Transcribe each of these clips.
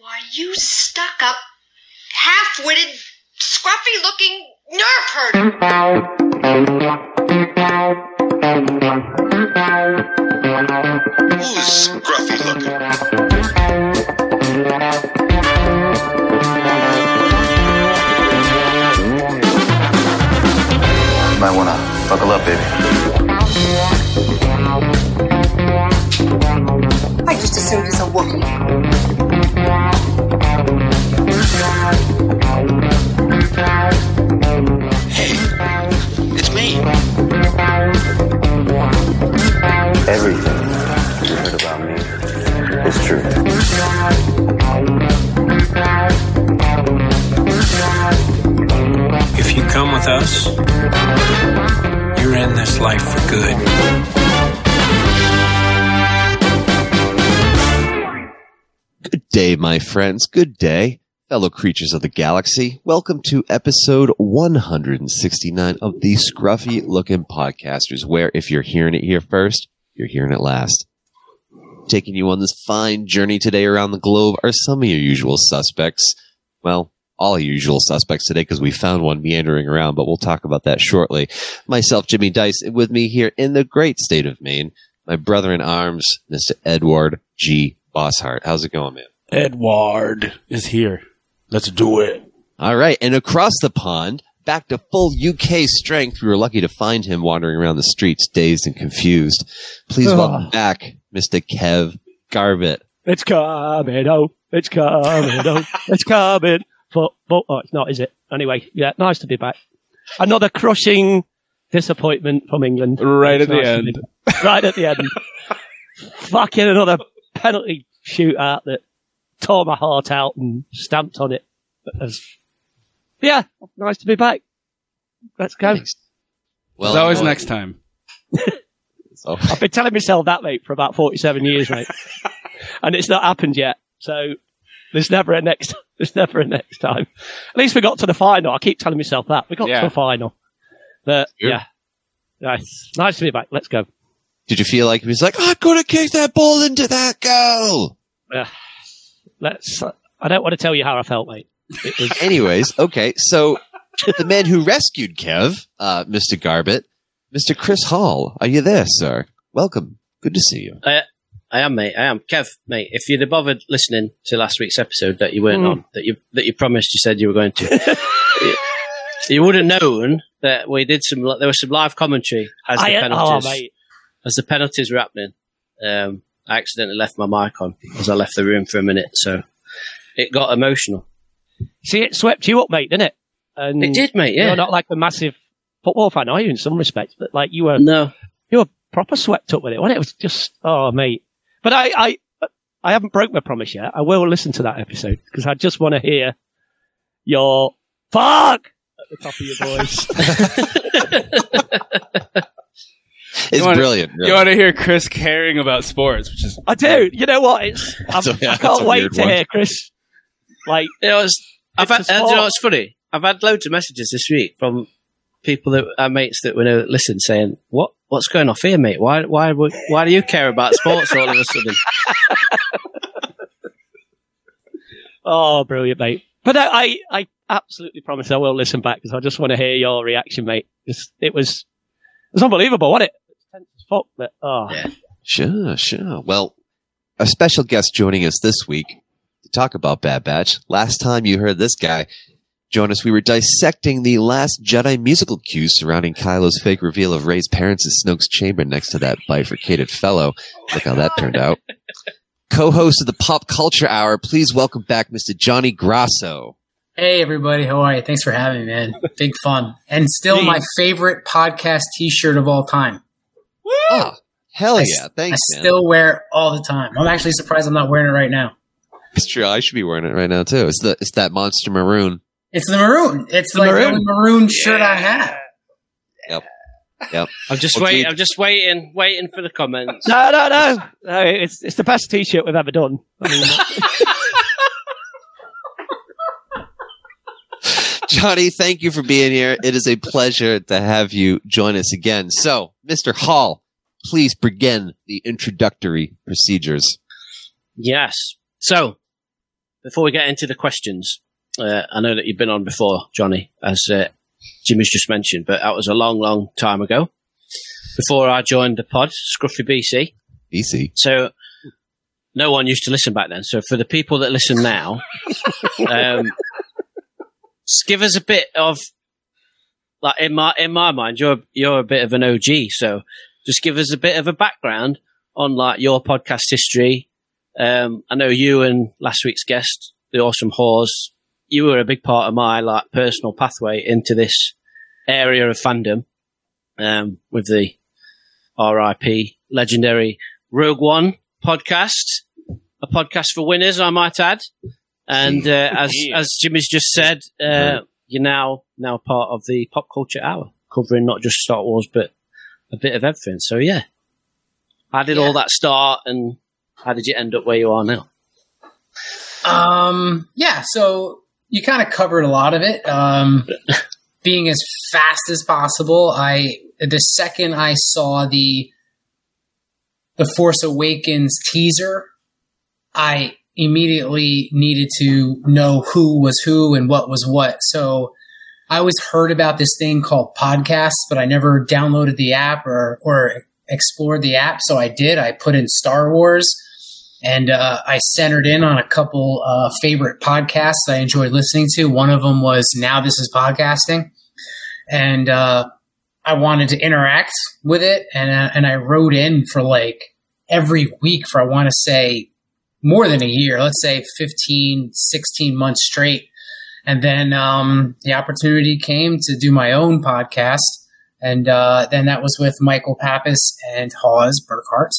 Why, you stuck up, half witted, scruffy looking nerf herder. Who's scruffy looking? You might wanna buckle up, baby. I just assumed it's a Wookiee. Hey, it's me. Everything you heard about me is true. If you come with us, you're in this life for good. Good day, my friends. Good day, fellow creatures of the galaxy. Welcome to episode 169 of the Scruffy Looking Podcasters, where if you're hearing it here first, you're hearing it last. Taking you on this fine journey today around the globe are some of your usual suspects. Well, all your usual suspects today because we found one meandering around, but we'll talk about that shortly. Myself, Jimmy Dice, with me here in the great state of Maine, my brother in arms, Mr. Edward G. Bosshart. How's it going, man? Edward is here. Let's do it. All right. And across the pond, back to full UK strength, we were lucky to find him wandering around the streets, dazed and confused. Please welcome back, Mr. Kev Garbett. It's coming, oh, it's coming, oh, it's coming. But, but, oh, it's not, is it? Anyway, yeah, nice to be back. Another crushing disappointment from England. Right It's at the nice to end. be back. Right at the end. Fucking another penalty shootout that tore my heart out and stamped on it. As, yeah, nice to be back. Let's go. Thanks. Well, It's always you know, next time. so- I've been telling myself that, mate, for about 47 years, mate. and it's not happened yet. So there's never a next, there's never a next time. At least we got to the final. I keep telling myself that. We got Yeah. to the final. But yeah. Nice. Nice to be back. Let's go. Did you feel like he was like, I'm going to kick that ball into that goal? Let's, I don't want to tell you how I felt, mate. It was, Anyways, okay. So the man who rescued Kev, uh, Mr. Garbett, Mr. Chris Hall, are you there, sir? Welcome. Good to see you. I am, mate. I am. Kev, mate, if you'd have bothered listening to last week's episode that you weren't Mm. on, that you that you promised you said you were going to, you, you would have known that we did some. There was some live commentary as the I, oh, penalties mate. as the penalties were happening. Um, I accidentally left my mic on as I left the room for a minute, so it got emotional. See, it swept you up, mate, didn't it? And It did, mate. Yeah. You're not like a massive football fan, are you, in some respects? But like you were, no. you were proper swept up with it. When it was just, oh, mate. But I, I, I haven't broke my promise yet. I will listen to that episode because I just want to hear your fuck at the top of your voice. It's You wanna- brilliant. You want to hear Chris caring about sports, which is I do. You know what? It's, I'm, So, yeah, I can't wait to one. hear Chris. Like, It was. I've had, It's a uh, do you know sport. what's funny? I've had loads of messages this week from people that are mates that we know that listen saying, "What what's going off here, mate? Why why would- why do you care about sports all of a sudden?" oh, brilliant, mate. But I, I, I absolutely promise I will listen back because I just want to hear your reaction, mate. Just, it was, it was unbelievable, wasn't it? It's tense as fuck, but, oh. Yeah. Sure, sure. Well, a special guest joining us this week to talk about Bad Batch. Last time you heard this guy join us, we were dissecting the last Jedi musical cues surrounding Kylo's fake reveal of Rey's parents in Snoke's chamber next to that bifurcated fellow. Look how that turned out. Co-host of the Pop Culture Hour, please welcome back Mr. Johnny Grasso. Hey everybody, how are you? Thanks for having me, man. Big fun. And still my favorite podcast t-shirt of all time. Ah, hell I yeah! Thanks, I man. still wear it all the time. I'm actually surprised I'm not wearing it right now. It's true. I should be wearing it right now too. It's the it's that monster maroon. It's the maroon. It's The like maroon. the maroon shirt I have. Yep. Yep. I'm just Okay. waiting. I'm just waiting, waiting for the comments. No, no, no. no it's, it's the best t-shirt we've ever done. I mean, Johnny, thank you for being here. It is a pleasure to have you join us again. So, Mr. Hall, please begin the introductory procedures. Yes. So, before we get into the questions, uh, I know that you've been on before, Johnny, as uh, Jimmy's just mentioned, but that was a long, long time ago. Before I joined the pod, Scruffy BC. BC. So no one used to listen back then. So for the people that listen now, um, just give us a bit of like in my in my mind, you're you're a bit of an OG. So just give us a bit of a background on like your podcast history. Um, I know you and last week's guest, the awesome Hawes, you were a big part of my like personal pathway into this area of fandom um, with the RIP legendary Rogue One podcast, a podcast for winners, I might add. And uh, as as Jimmy's just said, uh, you're now now part of the pop culture hour, covering not just Star Wars but a bit of everything. So yeah, how did all that start, and how did you end up where you are now? Um, yeah, so you kind of covered a lot of it. Um, being as fast as possible, I the second I saw the the Force Awakens teaser, I immediately needed to know who was who and what was what. So I always heard about this thing called podcasts, but I never downloaded the app or or explored the app. So I did. I put in Star Wars and uh, I centered in on a couple uh, favorite podcasts I enjoyed listening to. One of them was Now This Is Podcasting, and uh, I wanted to interact with it, and uh, and I wrote in for like every week for I want to say more than a year, let's say 15, 16 months straight. And then um, the opportunity came to do my own podcast. And uh, then that was with Michael Pappas and Hawes Burkhart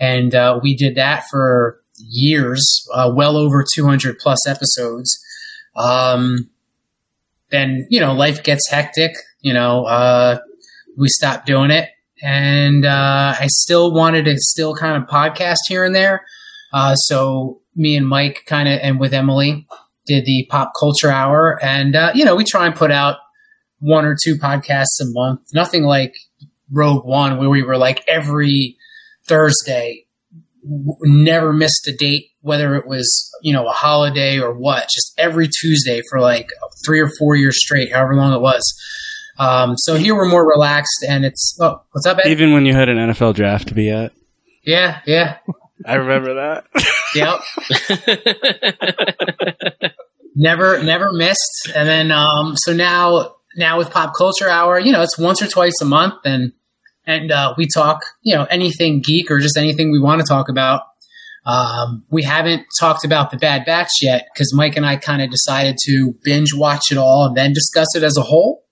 and uh, we did that for years, uh, well over 200 plus episodes. Um, then you know life gets hectic. You know, uh, we stopped doing it, and uh, I still wanted to still kind of podcast here and there. Uh, so me and Mike kind of and with Emily did the pop culture hour, and uh, you know we try and put out one or two podcasts a month. Nothing like Rogue One, where we were like every Thursday. W- Never missed a date, whether it was you know a holiday or what. Just every Tuesday for like three or four years straight, however long it was. Um, so here we're more relaxed, and it's oh, what's up, Ed? Even when you had an NFL draft to be at. Yeah, yeah, I remember that. yep. never, never missed. And then, um, so now, now with Pop Culture Hour, you know, it's once or twice a month, and and uh, we talk, you know, anything geek or just anything we want to talk about. Um, we haven't talked about the Bad Batch yet because Mike and I kind of decided to binge watch it all and then discuss it as a whole.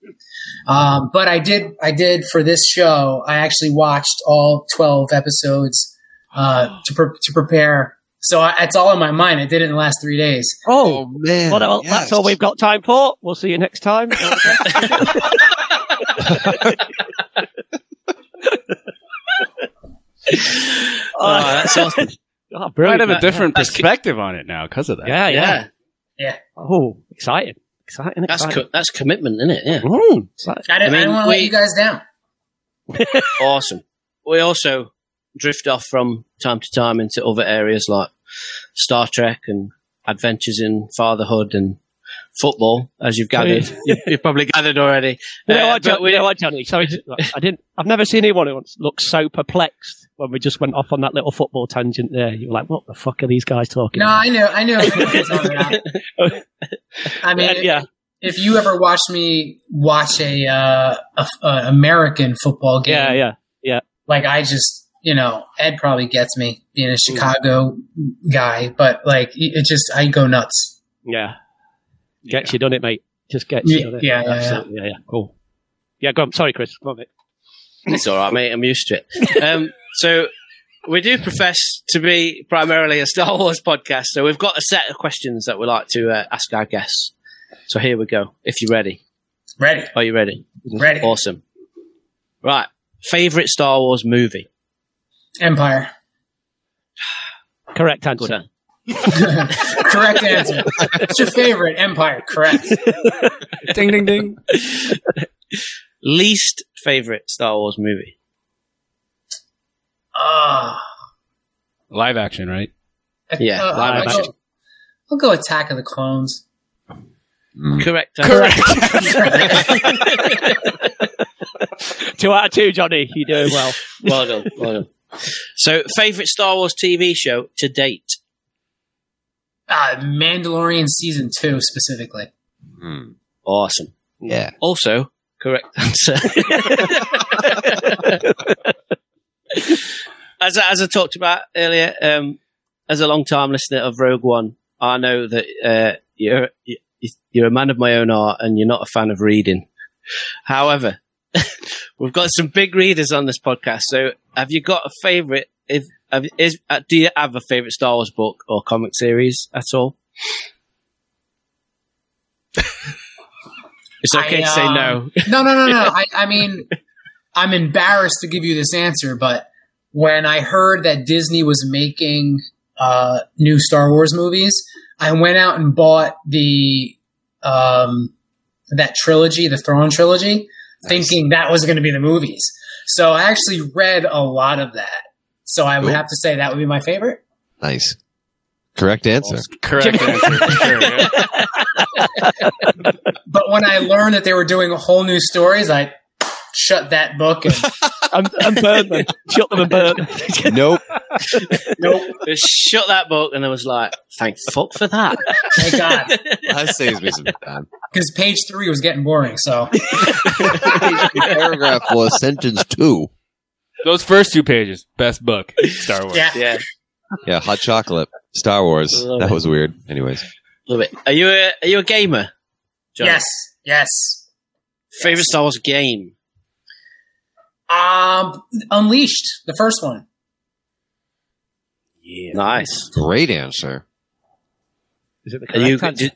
Um, but I did, I did for this show. I actually watched all twelve episodes uh, to pre- to prepare. So I, it's all in my mind. I did it in the last three days. Oh, man. well, well, that's all we've got time for. We'll see you next time. Oh, that's awesome. Oh, Might brilliant. have a different that's- perspective on it now because of that. Yeah, yeah, Yeah, Yeah, Oh, exciting. Exciting, that's exciting. co- that's commitment, isn't it? Yeah, Mm. I didn't, I I didn't want to let you guys down. awesome. We also drift off from time to time into other areas like Star Trek and adventures in fatherhood and football, as you've gathered. you've, you've probably gathered already. You know Uh, what, but John, we- you know what, Johnny? Sorry, I didn't. I've never seen anyone who looks so perplexed when we just went off on that little football tangent there. You were like, "What the fuck are these guys talking?" No, about? I knew, I knew. I knew what you were talking about. I mean, Yeah, yeah. if you ever watch me watch a, uh, a, a American football game, yeah, yeah, yeah. like I just, you know, Ed probably gets me being a Mm. Chicago guy, but like it just, I go nuts. Yeah. Gets you done it, mate. Just gets you Yeah, done it. yeah, yeah, Absolutely. Yeah, yeah. Cool. Yeah, go on. Sorry, Chris. Go on, mate. It's all right, mate. I'm used to it. Um, so we do profess to be primarily a Star Wars podcast. So we've got a set of questions that we like to uh, ask our guests. So here we go. If you're ready, Ready, are you ready? ready. Awesome. Right. Favorite Star Wars movie? Empire. Correct answer. Correct answer. It's your favorite? Empire. Correct. ding, ding, ding. Least favorite Star Wars movie? Ah. Live action, right? Yeah, Uh, live I go- action. I'll go Attack of the Clones. Correct. Correct. two out of two, Johnny. You're doing well. well done. Well done. So, favorite Star Wars TV show to date? Uh, Mandalorian season two specifically. Hmm. Awesome. Yeah. Also, correct answer. as, I, as I talked about earlier, um, as a long time listener of Rogue One, I know that uh, you're you're a man of my own art and you're not a fan of reading. However, we've got some big readers on this podcast. So, have you got a favorite? If have, is uh, do you have a favorite Star Wars book or comic series at all? It's okay I, to say um, no. No, no, no, no. I, I mean, I'm embarrassed to give you this answer, but when I heard that Disney was making uh, new Star Wars movies, I went out and bought the um, that trilogy, the Thrawn trilogy, thinking that was going to be the movies. So I actually read a lot of that. So I would Cool. have to say that would be my favorite. Nice. Correct answer. Correct answer. sure, yeah. But when I learned that they were doing whole new stories, I shut that book and and, and burn them. Shut them and burn them. Nope. nope. Just shut that book, and I was like, "Thank fuck for that." Thank God. That saves me some time. Because page three was getting boring. So Paragraph was sentence two. Those first two pages, best book, Star Wars. yeah. Yeah, Yeah, hot chocolate. Star Wars. That it. was weird. Anyways. love it. Are you a Are you a gamer? Johnny? Yes. Yes. Favorite Star Wars game? Um, Unleashed, the first one. Yeah. Nice. Great answer. Is it the Are you? answer? Did,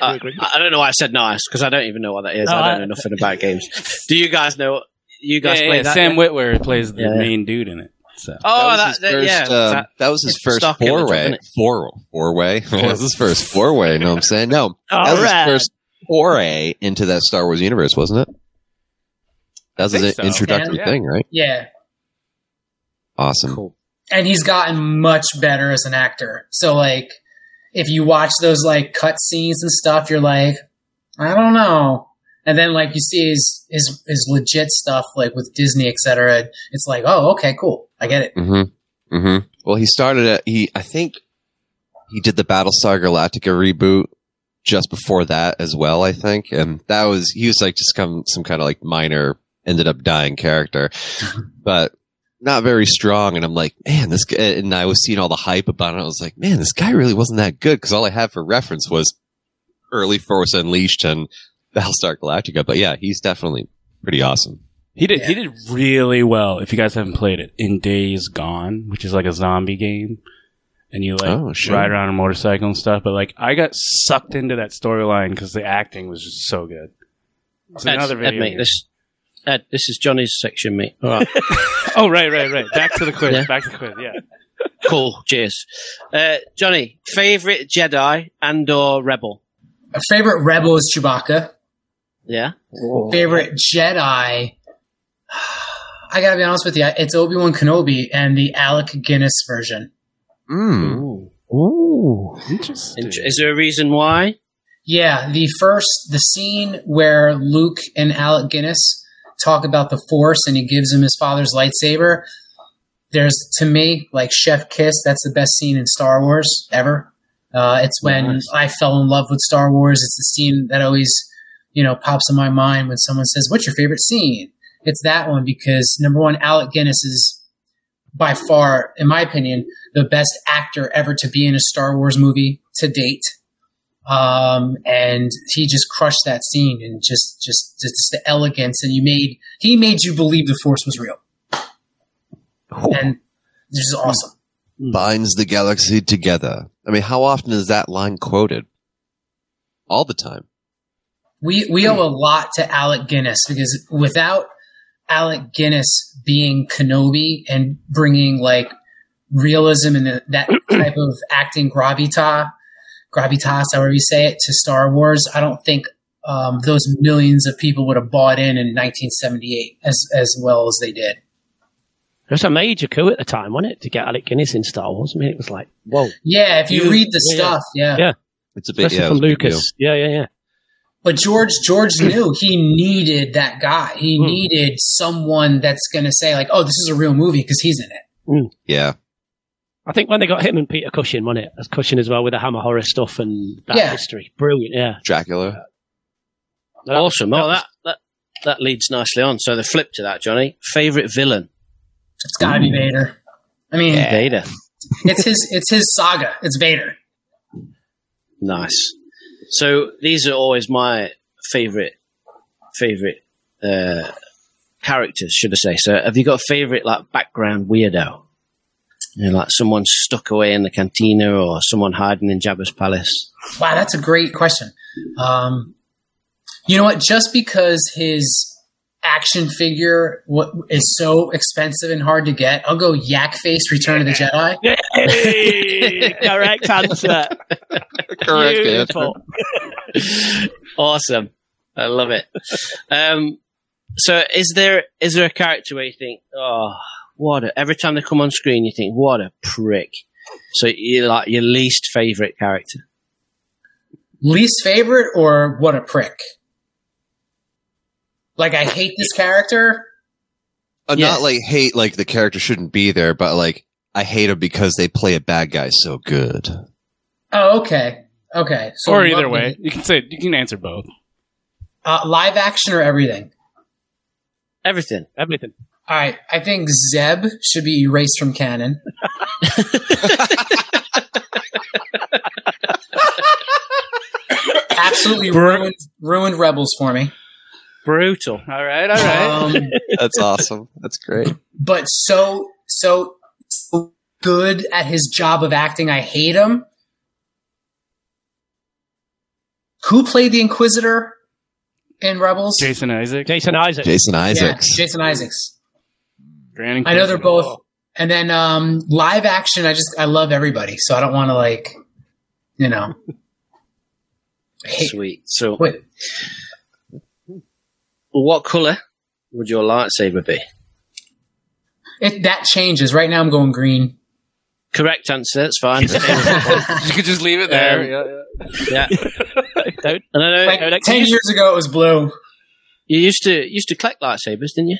uh, I don't know why I said nice because I don't even know what that is. No, I I- don't know nothing about games. Do you guys know? You guys Yeah, play yeah, that? Sam yeah? Witwer plays the Yeah. main dude in it. So Oh, that that, was his that- first, yeah. um, that- that was his first Star Killer four way. Four four way. that was his first four way. You know what I'm saying? No, that was right. his first foray into that Star Wars universe, wasn't it? That was think so. introductory Yeah. thing, right? Yeah. Awesome. Cool. And he's gotten much better as an actor. So like, if you watch those like cut scenes and stuff, you're like, I don't know. And then like you see his his his legit stuff like with Disney, etc. It's like, oh, okay, cool, I get it. Mm-hmm. Mm-hmm. Well, he started at he. I think he did the Battlestar Galactica reboot just before that as well. I think, and that was he was like just come some kind of like minor ended up dying character, but not very strong. And I'm like, man, this guy. And I was seeing all the hype about it. I was like, man, this guy really wasn't that good because all I had for reference was early Force Unleashed and Battlestar Galactica. But yeah, he's definitely pretty awesome. he did he did really well. If you guys haven't played it, in Days Gone, which is like a zombie game, and you like Oh, sure. ride around a motorcycle and stuff. But like, I got sucked into that storyline because the acting was just so good. It's Ed, another video. mate, game. this, Ed, this is Johnny's section, mate. All right. oh right, right, right. Back to the quiz. Yeah. Back to the quiz. Yeah. cool. Cheers. Uh, Johnny, favorite Jedi and or Rebel? A favorite rebel is Chewbacca. Yeah. Favorite Jedi. I gotta be honest with you, it's Obi Wan Kenobi and the Alec Guinness version. Mm. Ooh. Ooh, interesting. Int- Is there a reason why? Yeah, the first the scene where Luke and Alec Guinness talk about the Force and he gives him his father's lightsaber. There's to me like Chef Kiss. That's the best scene in Star Wars ever. Uh, it's when Nice. I fell in love with Star Wars. It's the scene that always you know pops in my mind when someone says, "What's your favorite scene?" It's that one because number one, Alec Guinness is by far, in my opinion, the best actor ever to be in a Star Wars movie to date um, and he just crushed that scene and just just just the elegance and you made he made you believe the force was real and this is awesome binds the galaxy together. I mean, how often is that line quoted? All the time. we we owe a lot to alec guinness because without alec guinness being kenobi and bringing like realism and the, that type of acting gravitas gravitas however you say it to star wars i don't think um, those millions of people would have bought in in 1978 as as well as they did It was a major coup at the time, wasn't it, to get Alec Guinness in Star Wars? I mean, it was like, whoa. Yeah, if you You- read the yeah, stuff, yeah. Yeah. It's a bit Especially yeah, from was big Lucas. Yeah, yeah, yeah. But George George knew he needed that guy. He Hmm. needed someone that's going to say like, "Oh, this is a real movie" because he's in it. deal. Yeah. I think when they got him and Peter Cushing, wasn't it? As Cushing as well with the Hammer horror stuff and that Yeah. history. Brilliant, yeah. Dracula. awesome. Oh, that, that that leads nicely on. So the flip to that, Johnny. Favorite villain? It's got to be Vader. I mean, Vader. it's his it's his saga. It's Vader. Nice. So these are always my favorite favorite uh, characters, should I say? So have you got a favorite like background weirdo? You know, like someone stuck away in the cantina or someone hiding in Jabba's palace. Wow, that's a great question. Um, you know what? Just because his action figure what is so expensive and hard to get, I'll go Yak Face Return of the Jedi. Yay! Correct answer. Correct Beautiful. awesome. I love it. Um, so is there is there a character where you think, oh, what? A, every time they come on screen, you think, what a prick. So you're like your least favorite character? Least favorite or what a prick? Like I hate this character. Uh, Yeah. Not like hate like the character shouldn't be there, but like I hate him because they play a bad guy so good. Oh, okay, okay. So or either way, it. you can say you can answer both. uh, live action or everything. Everything. Everything. All right, I think Zeb should be erased from canon. Absolutely ruined ruined Rebels for me. Brutal. All right, all right. Um, That's awesome. That's great. but so so so good at his job of acting. I hate him. Who played the Inquisitor in Rebels? Jason Isaac, Jason Isaac. Jason Yeah, Isaacs. Jason Isaacs. Grand I know they're both. And then um, live action, I just I love everybody, so I don't want to like, you know. Sweet. So, Wait, what color would your lightsaber be? it, that changes. Right now, I'm going green. Correct answer. That's fine. You could just leave it there. Um, yeah, yeah. yeah. Don't. And I know like ten years ago, it was blue. you used to used to collect lightsabers, didn't you?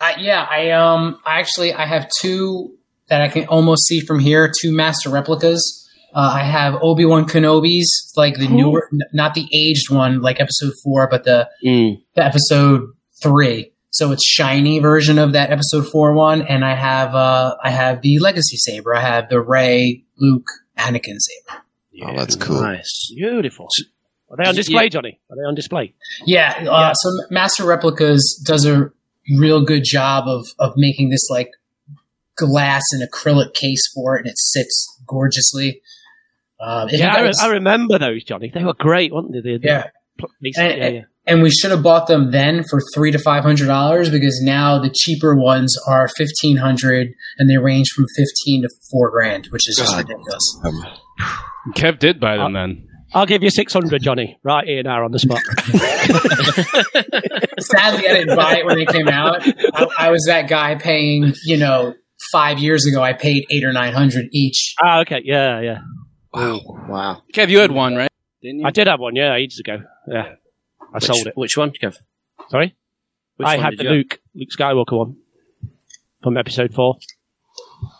I, yeah, I um, I actually I have two that I can almost see from here. Two master replicas. Uh, I have Obi Wan Kenobi's, like the newer, n- not the aged one, like Episode Four, but the Mm. the Episode Three. So it's shiny version of that Episode Four one, and I have uh, I have the Legacy saber. I have the Rey, Luke, Anakin saber. Oh, that's cool. Nice. Beautiful. Are they on display, Johnny? Are they on display? Yeah, uh, so Master Replicas does a real good job of of making this like glass and acrylic case for it, and it sits gorgeously. Um, Yeah, I, re- guys- I remember those, Johnny. They were great, weren't they? The- the yeah. pl- And, yeah, yeah. and we should have bought them then for three to five hundred dollars because now the cheaper ones are fifteen hundred and they range from fifteen to four grand, which is just God. ridiculous. Um, Kev did buy them then. I'll give you 600, Johnny, right here now on the spot. Sadly, I didn't buy it when they came out. I, I was that guy paying, you know, five years ago. I paid eight or nine hundred each. ah, okay. Yeah, yeah. wow. Wow. Kev, you had one, right? Didn't you? I did have one, yeah, ages ago. Yeah. I Which, sold it. Which one, Kev? Sorry? Which I had the you have? Luke, Luke Skywalker one from episode four.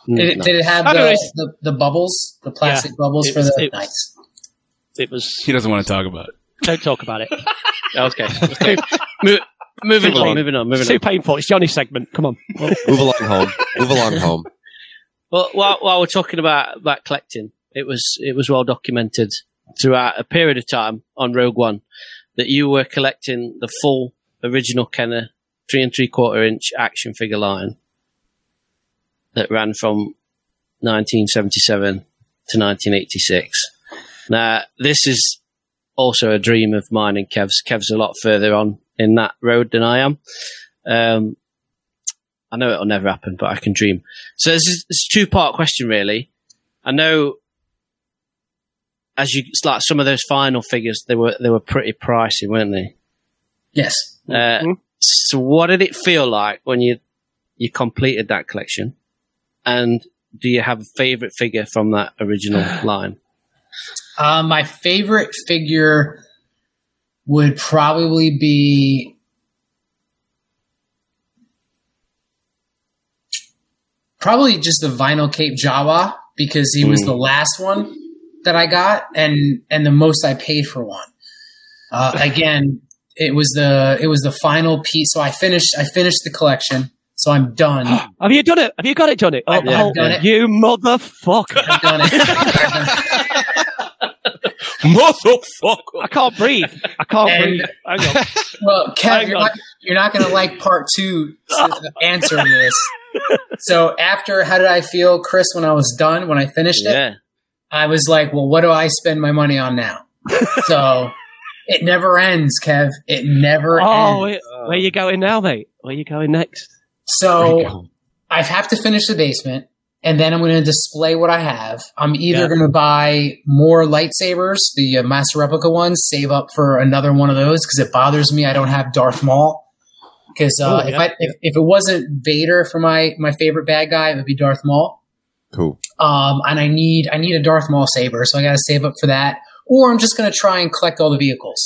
Did it, did it have I don't know, the, the, the bubbles, the plastic Yeah. bubbles It for the it nice? It was. He doesn't want to talk about it. Don't talk about it. Okay. okay. Mo- moving Move on, on. moving on, moving It's too painful. It's Johnny's segment. Come on. Move along home. Move along home. Well, while, while we're talking about, about collecting, it was it was well documented throughout a period of time on Rogue One that you were collecting the full original Kenner three and three quarter inch action figure line that ran from 1977 to 1986. Now, this is also a dream of mine and Kev's. Kev's a lot further on in that road than I am. Um, I know it'll never happen, but I can dream. So this is it's a two part question, really. I know, as you like some of those final figures, they were they were pretty pricey, weren't they? Yes. Uh, So what did it feel like when you you completed that collection? And do you have a favorite figure from that original line? Uh, my favorite figure would probably be probably just the vinyl cape Jawa because he was Mm. the last one that I got and and the most I paid for one. Uh, again, it was the it was the final piece. So I finished I finished the collection. So I'm done. Have you done it? Have you got it, Johnny? Oh, I've oh, done it. You motherfucker. I've done it. Motherfucker. I can't breathe. I can't And- breathe. Hang on. Well, Kev, Hang you're on. not, you're not going to like part two answering this. So after, how did I feel, Chris, when I was done, when I finished it? I was like, well, what do I spend my money on now? so it never ends, Kev. It never Oh, ends. where, where you going now, mate? Where you going next? So I have to finish the basement, and then I'm going to display what I have. I'm either Yeah. going to buy more lightsabers, the uh, master replica ones, save up for another one of those because it bothers me I don't have Darth Maul. Because uh, Oh, if. I if, if it wasn't Vader for my my favorite bad guy, it would be Darth Maul. Cool. Um, and I need I need a Darth Maul saber, so I got to save up for that. Or I'm just going to try and collect all the vehicles.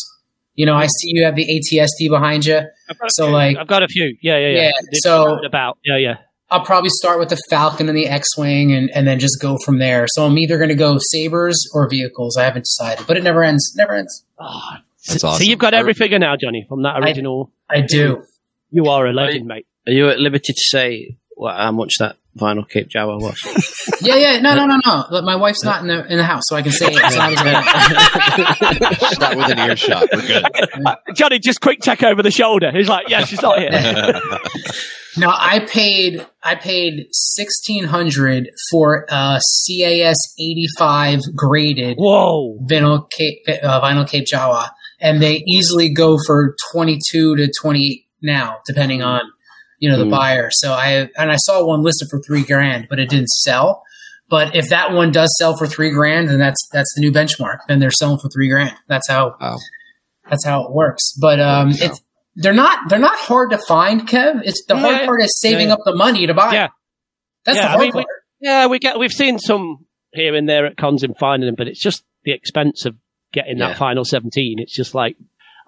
You know, I see you have the AT-ST behind you, I've got a so few. like I've got a few. Yeah, yeah, yeah. Yeah, so- about. Yeah, yeah. I'll probably start with the Falcon and the X-wing, and, and then just go from there. So I'm either going to go sabers or vehicles. I haven't decided, but it never ends. Never ends. Oh, That's so, awesome. so you've got every figure now, Johnny, from that I- original. I do. You are a legend, mate. Are you at liberty to say what, how much that vinyl cape Jawa was? Yeah, yeah. No, no, no, no. Look, My wife's not in the in the house, so I can say it. As loud as I want. She's not within earshot. We're good. Johnny, just quick check over the shoulder. He's like, yeah, she's not here. No, I paid I paid sixteen hundred for a CAS eighty five graded Whoa. vinyl cape uh, vinyl cape Jawa, and they easily go for twenty two to twenty eight now, depending on you know the Mm. buyer. So I and I saw one listed for three grand, but it didn't sell. But if that one does sell for three grand, then that's that's the new benchmark. Then they're selling for three grand. That's how Wow. that's how it works. But um, Wow. it's they're not they're not hard to find, Kev. It's the Yeah, hard part is saving Yeah, up the money to buy. Yeah. that's Yeah, the I hard mean, we- part. Yeah, we get we've seen some here and there at cons and finding them, but it's just the expense of getting Yeah. that final seventeen. It's just like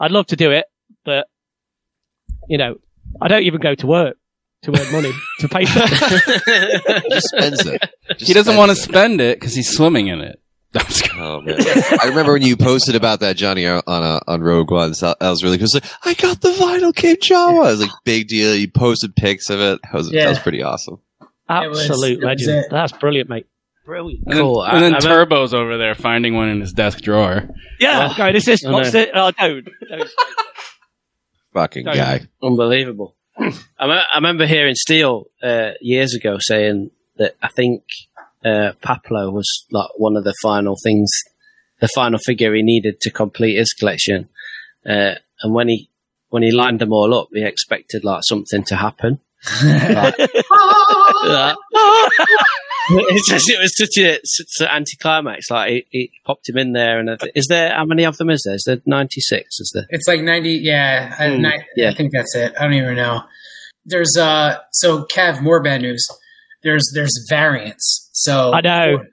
I'd love to do it, but you know, I don't even go to work to earn money to pay for it. He just spends it. Just He doesn't want to spend it because he's swimming in it. I'm just kidding. Oh man! I remember when you posted about that, Johnny, on uh, on Rogue One. So I was really cool. It's like, I got the vinyl Cape Jawa. It was like big deal. You posted pics of it. That was, that was pretty awesome. It was- Absolute it was legend. it. That's brilliant, mate. Brilliant. And Cool. then, I- and then I- Turbo's over there finding one in his desk drawer. Yeah, Oh, going, is this I what's it? Oh, don't. don't. Fucking Sorry. guy. Unbelievable. I, me- I remember hearing Steele uh, years ago saying that I think uh, Paploo was like one of the final things, the final figure he needed to complete his collection. Uh, and when he when he lined them all up, he expected like something to happen. Like, that. it's just, it was such a such an anticlimax. Like he, he popped him in there, and is there how many of them is there? Is there ninety six? Is there? It's like ninety. Yeah, I, ni- yeah. I think that's it. I don't even know. There's uh. So Kev, more bad news. There's there's variants. So I know.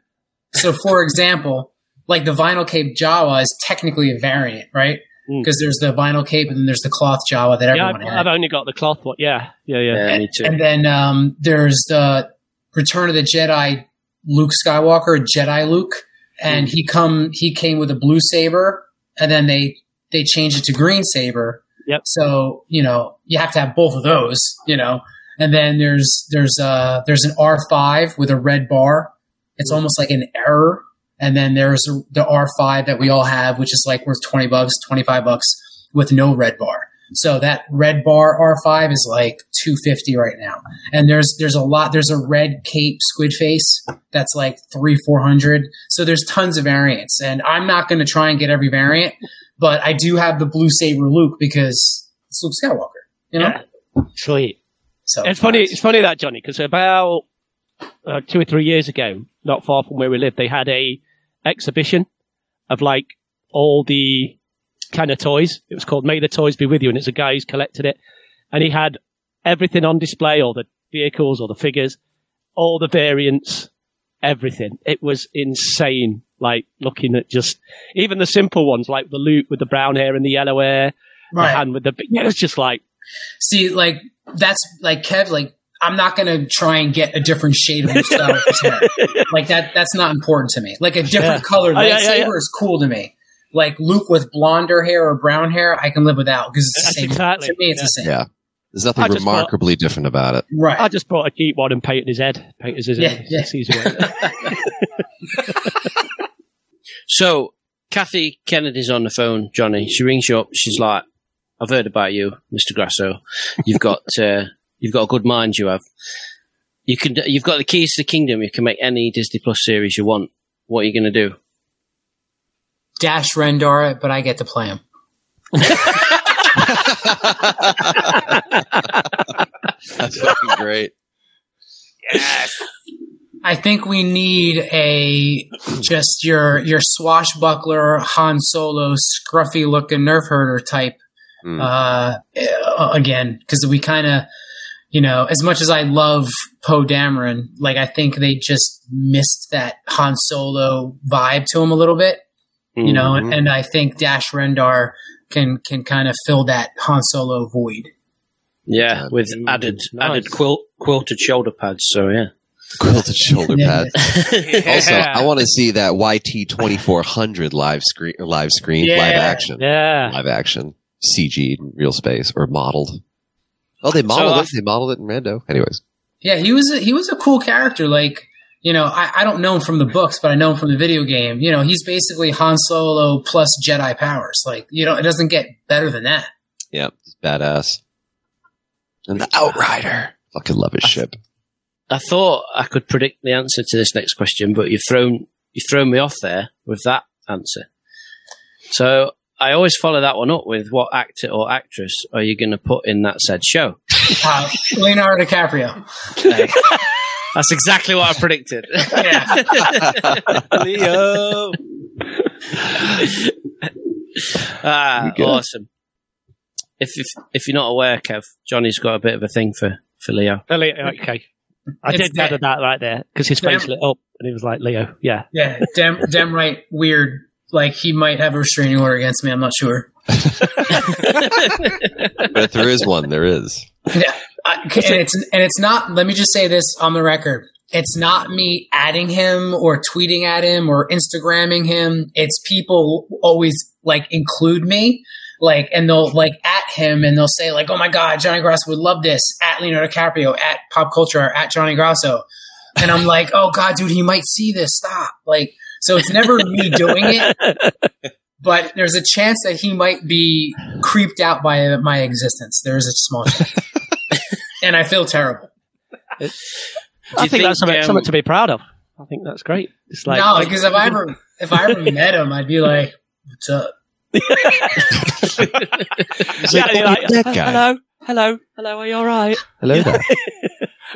So for example, like the vinyl cape Jawa is technically a variant, right? Mm. Because there's the vinyl cape and then there's the cloth Jawa that Yeah, everyone I've, had. I've only got the cloth one. Yeah, yeah, yeah. Yeah, me too. And then um, there's the Return of the Jedi Luke Skywalker, Jedi Luke, and he come he came with a blue saber, and then they they changed it to green saber. Yep. So you know you have to have both of those, you know. And then there's there's uh there's an R five with a red bar. It's almost like an error. And then there's the R five that we all have, which is like worth twenty bucks, twenty five bucks with no red bar. So that red bar R5 is like 250 right now. And there's there's a lot there's a red cape squid face that's like 3 400. So there's tons of variants and I'm not going to try and get every variant, but I do have the blue saber Luke because it's Luke Skywalker, you know? Yeah. Sweet. So It's funny. It's funny that Johnny, because about uh, two or three years ago, not far from where we live, they had a exhibition of like all the kind of toys. It was called "May the Toys Be With You," and it's a guy who's collected it, and he had everything on display, all the vehicles all the figures, all the variants, everything. It was insane. Like looking at just even the simple ones, like the Luke with the brown hair and the yellow hair, the hand with the yeah, it's just like See, like that's like Kev. Like I'm not gonna try and get a different shade of Mustafa's hair. Like that. That's not important to me. Like a different Yeah. colored Oh, lightsaber yeah, yeah, yeah. is cool to me. Like Luke with blonder hair or brown hair, I can live without because it's the same. exactly- To me, it's the same. Yeah. There's nothing I just thought- remarkably different about it. Right. I just brought a cheap one and painted his head. Painted his Yeah, head. yeah. It's easy way. So Kathy Kennedy's on the phone, Johnny. She rings you up. She's like, "I've heard about you, Mister Grasso. You've got uh, you've got a good mind. You have. You can. You've got the keys to the kingdom. You can make any Disney Plus series you want. What are you going to do? Dash Rendar, but I get to play him. That's fucking great. I think we need a just your your swashbuckler Han Solo scruffy looking nerf herder type Hmm. uh, uh, again because we kind of you know as much as I love Poe Dameron like I think they just missed that Han Solo vibe to him a little bit you know Mhm. and I think Dash Rendar can can kind of fill that Han Solo void. Yeah, with added added quilt quilted shoulder pads. So yeah, Quilted shoulder Yeah. Also, I want to see that YT twenty four hundred live screen, live screen, Yeah. live action, yeah. live action, CG in real space or modeled. Oh, they modeled uh, it. They modeled it in Rando. Anyways, Yeah, he was a, he was a cool character. Like you know, I, I don't know him from the books, but I know him from the video game. You know, he's basically Han Solo plus Jedi powers. Like you know, it doesn't get better than that. yeah, it's badass. And the Outrider, fucking love his ship. I thought I could predict the answer to this next question, but you've thrown you've thrown me off there with that answer. So I always follow that one up with what actor or actress are you going to put in that said show? Uh, Leonardo DiCaprio. Like, that's exactly what I predicted. Leo. ah, You good? awesome. If, if if you're not aware, Kev, Johnny's got a bit of a thing for for Leo. Uh, Leo, Okay. I It's did gather that- that right there because his face Damn. lit up and he was like, Leo, yeah. Yeah, damn, damn right. Weird. Like he might have a restraining order against me. I'm not sure. But if there is one, there is. Yeah, I, and it's and it's not. Let me just say this on the record. It's not me adding him or tweeting at him or Instagramming him. It's people always like include me, like, and they'll like at him and they'll say like, "Oh my God, Johnny Grasso would love this." At Leonardo DiCaprio, at Pop Culture, at Johnny Grasso, and I'm like, "Oh God, dude, he might see this. Stop!" Like, so it's never me doing it, but there's a chance that he might be creeped out by my existence. There is a small chance, and I feel terrible. I think, think, that's something, um, something to be proud of. I think that's great. It's like, no, because if I ever if I ever met him, I'd be like, "What's up?" yeah, you're like, that guy. hello, hello, hello, are you all right? Hello there.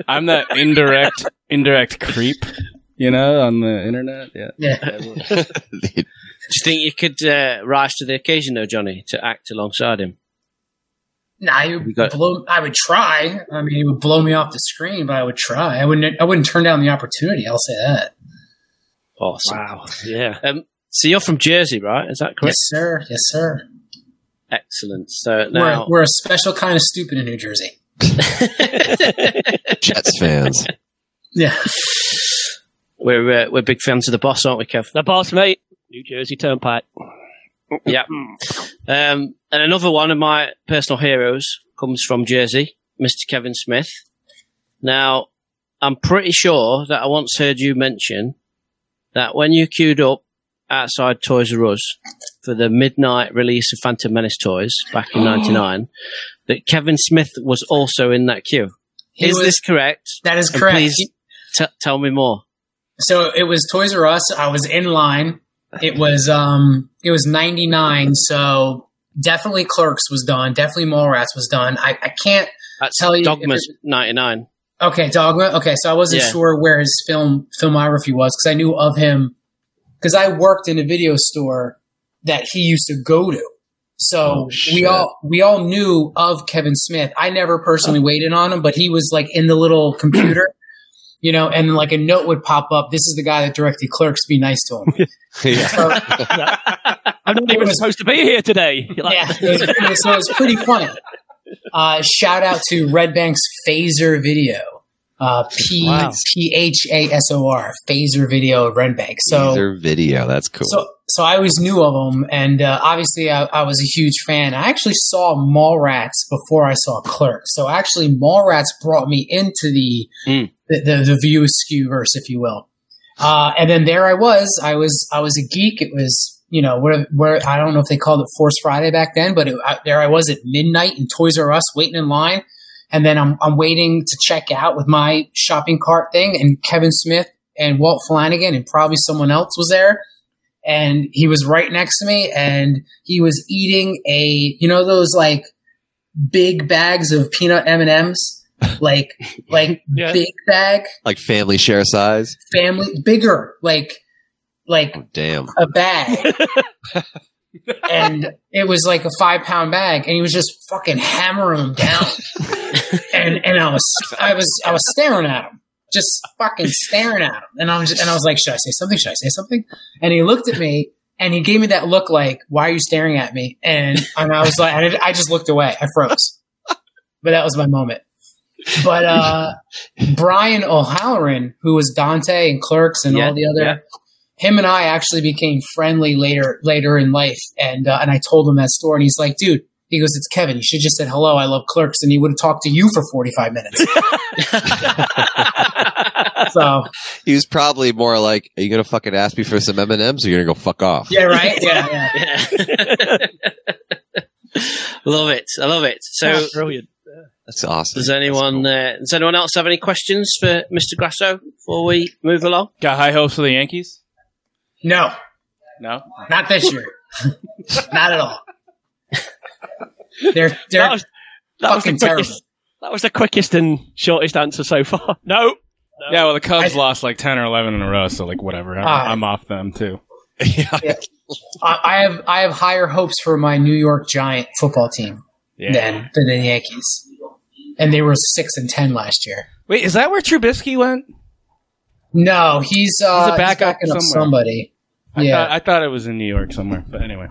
I'm that indirect indirect creep, you know, on the internet. Yeah. Yeah, Do you think you could uh, rise to the occasion, though, Johnny, to act alongside him? nah, he would got- blow. I would try. I mean, he would blow me off the screen, but I would try. I wouldn't. I wouldn't turn down the opportunity. I'll say that. Awesome. Wow, yeah. Um, so you're from Jersey, right? Is that correct? Yes, sir. Yes, sir. Excellent. So now, We're, we're a special kind of stupid in New Jersey. Jets fans. Yeah. We're uh, we're big fans of the boss, aren't we, Kev? The boss, mate. New Jersey Turnpike. Yeah. Um, and another one of my personal heroes comes from Jersey, Mr. Kevin Smith. Now, I'm pretty sure that I once heard you mention that when you queued up outside Toys R Us for the midnight release of Phantom Menace toys back in '99, that Kevin Smith was also in that queue. He is was- this correct? That is And correct. Please t- tell me more. So it was Toys R Us. I was in line. It was um it was 99, so definitely Clerks was done. Definitely Mallrats was done. I, I can't That's Tell you Dogma's '99. Okay, Dogma. Okay, so I wasn't Yeah. sure where his film filmography was because I knew of him because I worked in a video store that he used to go to. So Oh, we all we all knew of Kevin Smith. I never personally waited on him, but he was like in the little computer, you know, and like a note would pop up. This is the guy that directed Clerks. Be nice to him. Yeah. So, I'm not even supposed to be here today. You're like, yeah, it was, so it was pretty funny. Uh, shout out to Red Bank's Phasor Video. Uh, P Wow. P H A S O R Phasor Video of Red Bank. So Teaser video. That's cool. so, so I always knew of them, and uh, obviously I, I was a huge fan. I actually saw Mallrats before I saw Clerks. So actually, Mallrats brought me into the Mm. The, the, the View Askew verse, if you will. Uh, and then there I was. I was I was a geek. It was you know where where I don't know if they called it Force Friday back then, but it, I, there I was at midnight in Toys R Us waiting in line. And then I'm, I'm waiting to check out with my shopping cart thing, and Kevin Smith and Walt Flanagan and probably someone else was there and he was right next to me and he was eating a you know those like big bags of peanut m&ms like like Yeah. big bag. Like family share size. family bigger like like Oh, damn. a bag. And it was like a five pound bag and he was just fucking hammering them down. And and i was i was i was staring at him just fucking staring at him and i was and i was like should i say something? Should i say something? And he looked at me and he gave me that look like why are you staring at me? And and i was like i, I just looked away. I froze. But that was my moment but uh brian o'halloran who was dante and clerks and Yeah, all the other yeah. him and I actually became friendly later later in life, and uh, and I told him that story, and he's like, "Dude," he goes, "It's Kevin. You should just said hello. I love Clerks," and he would have talked to you for forty five minutes. so He was probably more like, "Are you gonna fucking ask me for some M and M's, or you gonna go fuck off?" yeah, right, yeah, yeah. Yeah. love it. I love it. So, That's brilliant. That's awesome. does anyone uh, does anyone else have any questions for Mr. Grasso before we move along? Got high hopes for the Yankees? No, No. not this year. not at all. They're That they're was, that was the fucking terrible. quickest. That was the quickest and shortest answer so far. No. Yeah, well, the Cubs I- lost like 10 or 11 in a row, so like whatever. I'm, Ah. I'm off them too. yeah. I, I have I have higher hopes for my New York Giant football team Yeah. than than the Yankees, and they were six and ten last year. Wait, is that where Trubisky went? No, he's uh, He's a backup backing up somebody. I, yeah, thought, I thought it was in New York somewhere, but anyway.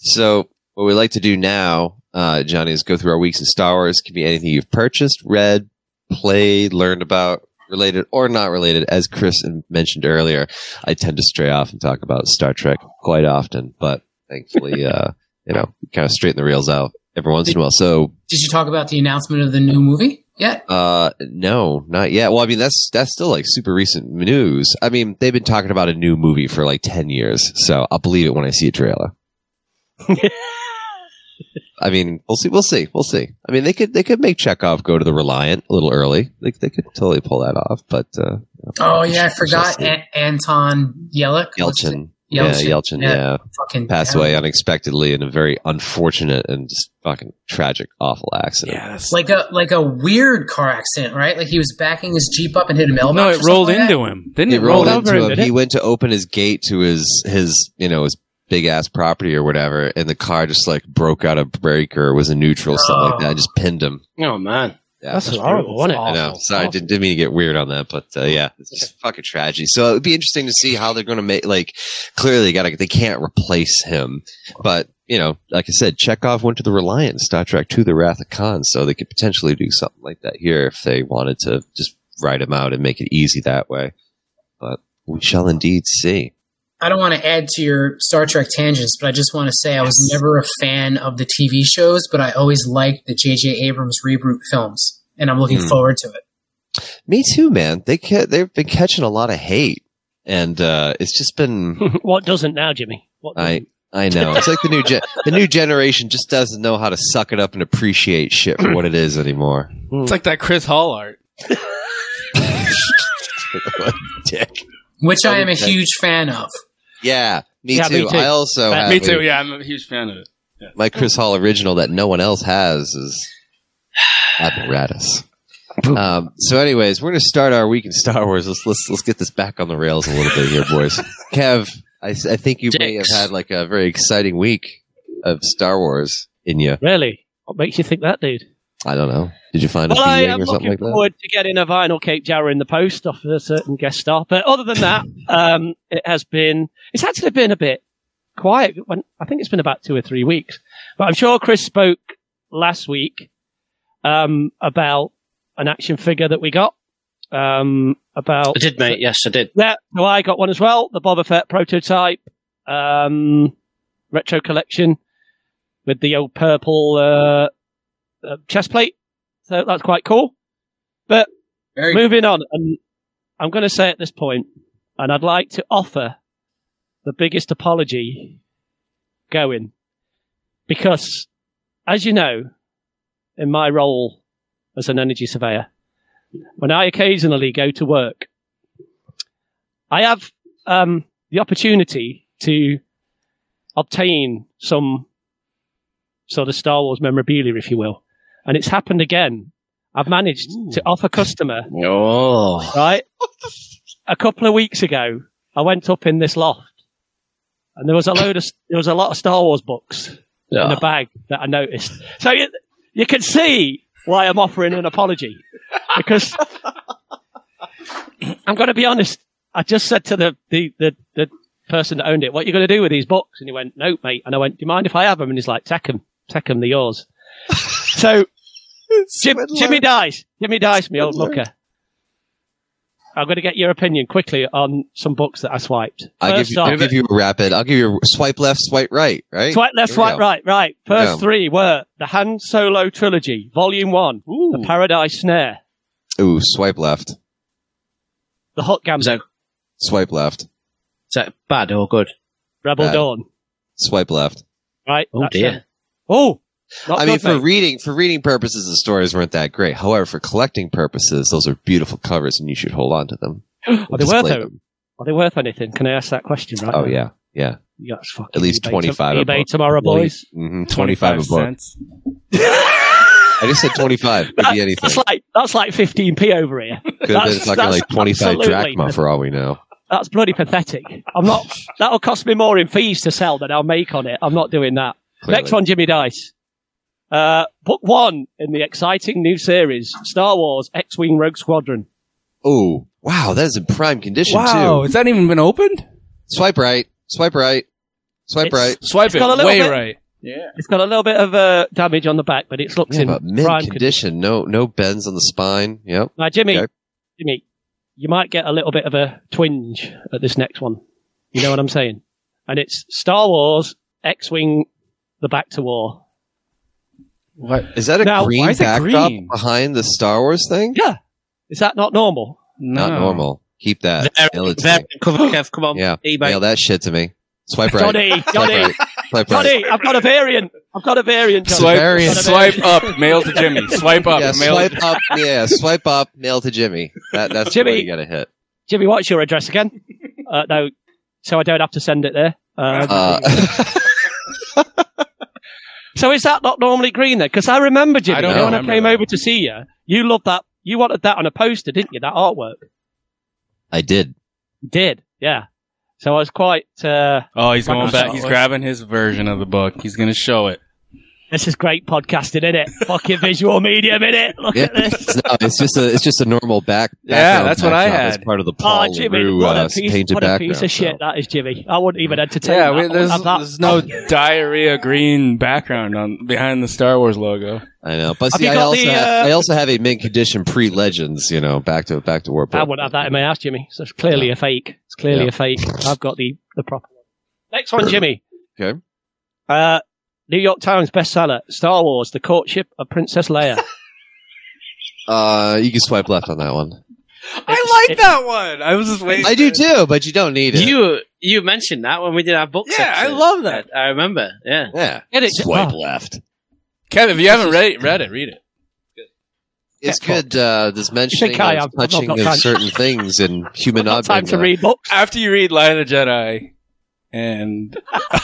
So what we like to do now, uh, Johnny, is go through our weeks in Star Wars. It can be anything you've purchased, read, played, learned about, related or not related. As Chris mentioned earlier, I tend to stray off and talk about Star Trek quite often, but thankfully, uh, you know, kind of straighten the reels out every once in a while. So, Did you talk about the announcement of the new movie yet? uh, no, not yet. Well, I mean, that's, that's still like super recent news. I mean, they've been talking about a new movie for like 10 years. So I'll believe it when I see a trailer. I mean, we'll see. We'll see. We'll see. I mean, they could they could make Chekhov go to the Reliant a little early. They they could totally pull that off. But uh, Oh yeah, I forgot. An- Anton. What's his Yelchin, yeah, Yelchin, yeah, fucking passed terrible. away unexpectedly in a very unfortunate and just fucking tragic, awful accident. Yeah, Like a like a weird car accident, right? Like he was backing his jeep up and hit a mailbox. no, it something rolled like that? into him. Didn't He it? rolled roll into him, him. He went to open his gate to his his you know his big ass property or whatever, and the car just like broke out a break or was in neutral, something like oh. that. and Just pinned him. Oh man, Yeah, That's brutal. horrible, wasn't? I know. Sorry, didn't, didn't mean to get weird on that, but uh, yeah, it's just fucking tragedy. So it'd be interesting to see how they're going to make. Like, clearly, they got to they can't replace him, but you know, like I said, Chekhov went to the Reliant in Star Trek to The Wrath of Khan, so they could potentially do something like that here if they wanted to just write him out and make it easy that way. But we shall indeed see. I don't want to add to your Star Trek tangents, but I just want to say I was never a fan of the TV shows, but I always liked the J.J. Abrams reboot films, and I'm looking Hmm. forward to it. Me too, man. They ca- they've been catching a lot of hate, and uh, it's just been what doesn't now, Jimmy? What I I know. It's like the new gen- the new generation just doesn't know how to suck it up and appreciate shit for what it is anymore. It's like that Chris Hall art. Dick. Which I am a huge fan of. Yeah, me, Yeah, too. me too. I also Uh, have Me a- too. Yeah, I'm a huge fan of it. my Chris Hall original that no one else has is apparatus. Um, so, anyways, we're going to start our week in Star Wars. Let's let's let's get this back on the rails a little bit here, boys. Kev, I, I think you may have had like a very exciting week of Star Wars in you. Really? What makes you think that, dude? I don't know. Did you find a Well, I feeling am or something looking like that? forward to getting a vinyl Cape Jawa in the post off of a certain guest star. But other than that, um, it has been, it's actually been a bit quiet. When, I think it's been about two or three weeks. But I'm sure Chris spoke last week um, about an action figure that we got. Um, about I did, mate. Yes, I did. yeah, so I got one as well, the Boba Fett prototype, um, retro collection with the old purple, uh, uh, chest plate. So that's quite cool. But Very moving on, and I'm going to say at this point, and I'd like to offer the biggest apology going because, as you know, in my role as an energy surveyor, when I occasionally go to work, I have um, the opportunity to obtain some sort of Star Wars memorabilia, if you will. And it's happened again. I've managed to offer customer, Oh, right? a couple of weeks ago, I went up in this loft and there was a load of, there was a lot of Star Wars books in Yeah. a bag that I noticed. So you, you can see why I'm offering an apology because I'm going to be honest. I just said to the, the, the, the person that owned it, what are you going to do with these books? And he went, no, mate. And I went, do you mind if I have them? And he's like, take them, take them, they're yours. so Jim, Jimmy Dice, Jimmy Dice, me old looker. I'm going to get your opinion quickly on some books that I swiped. I'll give First you. off- I'll give you a rapid. I'll give you a swipe left, swipe right. Right. Swipe left, swipe go. right, right. First go. three were the Han Solo trilogy, Volume One, the Paradise Snare, Ooh, swipe left, the Hutt Gambit, that, swipe left, is that bad or good? Rebel bad. Dawn. swipe left. Right? Oh, dear. them. Oh, not I mean, for mate. reading for reading purposes, the stories weren't that great. However, for collecting purposes, those are beautiful covers, and you should hold on to them. are they worth them. Are they worth anything? Can I ask that question? Right Oh now? yeah, yeah. You At least eBay 25 a eBay book. tomorrow, boys. hmm Twenty five a book. cents. I just said twenty five. Could be anything. That's like that's like 15p over here. Could have been that's- fucking that's like twenty five drachma for all we know. That's bloody pathetic. I'm not. That'll cost me more in fees to sell than I'll make on it. I'm not doing that. Clearly. Next one, Jimmy Dice. Uh, book one in the exciting new series, Star Wars X-Wing Rogue Squadron. Oh wow, that is in prime condition Wow, too. has that even been opened? Swipe right, swipe right, swipe It's- right. Swipe It's it got a little way bit- right. Yeah. It's got a little bit of uh, damage on the back, but it looks Yeah, in but mint prime condition. condition. No, no bends on the spine. Yep. Now, Jimmy, Okay. Jimmy, you might get a little bit of a twinge at this next one. You know what I'm saying? And it's Star Wars X-Wing: The Bacta War. What? Is that a Now, green why is backdrop green? behind the Star Wars thing? Yeah, is that not normal? Not normal. Keep that. Mail it to me. Variant cover, Kev, come on. Yeah. eBay. Mail that shit to me. Swipe right. Johnny, Swipe Johnny, right. Swipe right. Johnny, I've got a variant. I've got a variant. Johnny. Swipe, Variant. swipe up, mail to Jimmy. Swipe up, Yeah, mail. swipe up. Yeah, swipe up. Mail to Jimmy. That, that's Jimmy. what you got to hit. Jimmy, what's your address again? Uh, no, so I don't have to send it there. Uh, Uh, so is that not normally green then? Because I remember Jimmy I don't you know, when I remember came that. over to see you, you loved that. You wanted that on a poster, didn't you? That artwork. I did. You did, yeah. So I was quite. Uh, Oh, he's going back. He's grabbing his version of the book. He's going to show it. This is great podcasting, isn't it? Fucking visual medium, isn't it? Look Yeah. at this. It's, no, it's just a it's just a normal back. Yeah, that's what I backdrop as had. part of the Oh, Paul Jimmy, LaRue, what a uh, piece, painted what a background. piece of shit so. that is, Jimmy. I wouldn't even entertain Yeah, that. we, there's, wouldn't have that. there's no diarrhea green background on behind the Star Wars logo. I know, but Have see, I also the, have, uh, I also have a mint condition pre Legends. You know, back to Bacta War. I wouldn't have that in my house, Jimmy. So it's clearly a fake. It's clearly Yeah. a fake. I've got the, the proper one. Next one, Jimmy. Okay. Uh, New York Times bestseller, Star Wars, The Courtship of Princess Leia. Uh, you can swipe left on that one. I like that one. I was just waiting. I do too, but you don't need it. You you mentioned that when we did our book Yeah, I love that. I, I remember. Yeah. yeah, Get it? swipe oh, left. Kev, if you haven't read it, read it. Read it. It's good. Uh, this mentioning I of am. Touching of certain things in human not objects. time to read books. After you read Light of the Jedi, and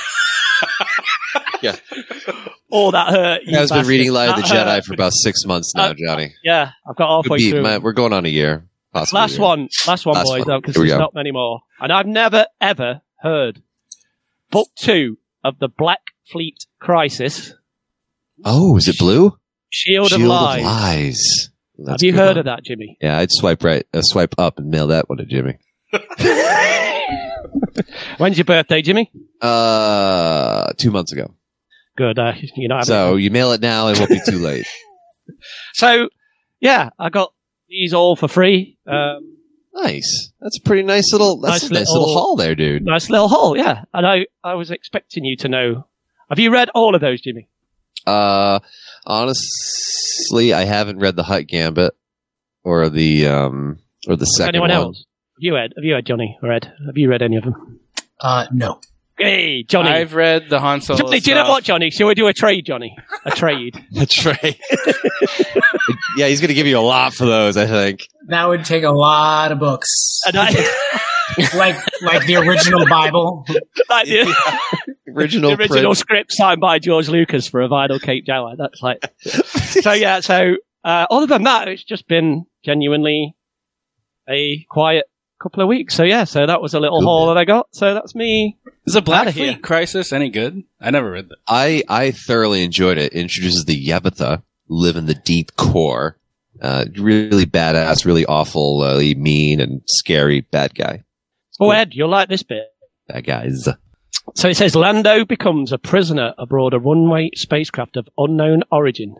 Oh, that hurt. you I've been reading Light of the That Jedi for about six months now, Uh, Johnny. Yeah, I've got halfway be- through. my- we're going on a year. Last year. one, last one, Last boys, one. though, because Here there's go. not many more. And I've never ever heard book two of the Black Fleet Crisis. Oh, is it blue? Shield, of Lies. Lies. Have you heard one. of that, Jimmy? Yeah, I'd swipe right, uh, swipe up, and mail that one to Jimmy. When's your birthday, Jimmy? Uh, two months ago. Good. Uh, you know, So you mail it now, it won't be too late. so yeah, I got these all for free. Um, nice. That's a pretty nice little. That's Nice a nice little little- haul there, dude. nice little haul, yeah. And I, I was expecting you to know. Have you read all of those, Jimmy? Uh, honestly, I haven't read the Hutt Gambit or the um or the second Anyone one. else? Have you read? Have you read Johnny or Ed? Have you read any of them? Uh, no. Hey, Johnny. I've read the Han Solo. Johnny, do you know what, Johnny? Shall we do a trade, Johnny? A trade. a trade. yeah, he's gonna give you a lot for those. I think. That would take a lot of books. And I, like like the original Bible. like the, Original, the original print. script signed by George Lucas for a vinyl Cape Jawa. That's like. so yeah. So uh, other than that, it's just been genuinely a quiet couple of weeks. So yeah. So that was a little Good haul man. that I got. So that's me. Is the Black Outta here. Fleet Crisis any good? I never read that. I I thoroughly enjoyed it. Introduces the Yevetha, who live in the deep core. Uh, really badass, really awfully mean and scary bad guy. Oh, Ed, you'll like this bit. Bad guys. So it says Lando becomes a prisoner aboard a runway spacecraft of unknown origin.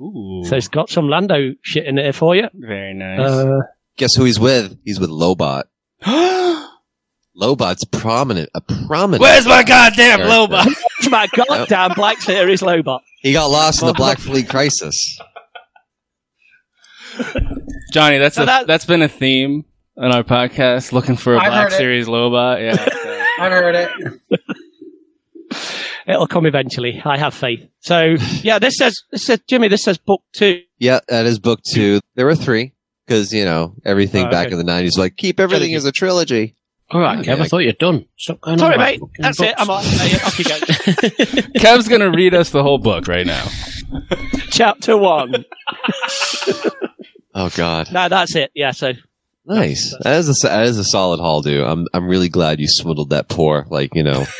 Ooh, So it's got some Lando shit in there for you. very nice. Uh, Guess who he's with? He's with Lobot. Lobot's prominent, a prominent. Where's my goddamn character. Loba? it's my goddamn Black Series Lobot. He got lost in the Black Fleet Crisis. Johnny, that's So a, that- that's been a theme on our podcast. Looking for a I've Black. Series Lobot. Yeah. so- I've heard it. It'll come eventually. I have faith. So yeah, this says this says Jimmy. This says book two. Yeah, that is book two. There were three because you know everything Oh, back in the nineties like keep everything Trilogy. as a trilogy. All right, Kev, I thought you'd done. Stop going Sorry, on mate. fucking That's it. I'm books. on. Hey, Off you go. Kev's gonna read us the whole book right now. Chapter one. Oh God, No, that's it. Yeah. So nice. That is a that is a solid haul, dude. I'm I'm really glad you swindled that poor like you know.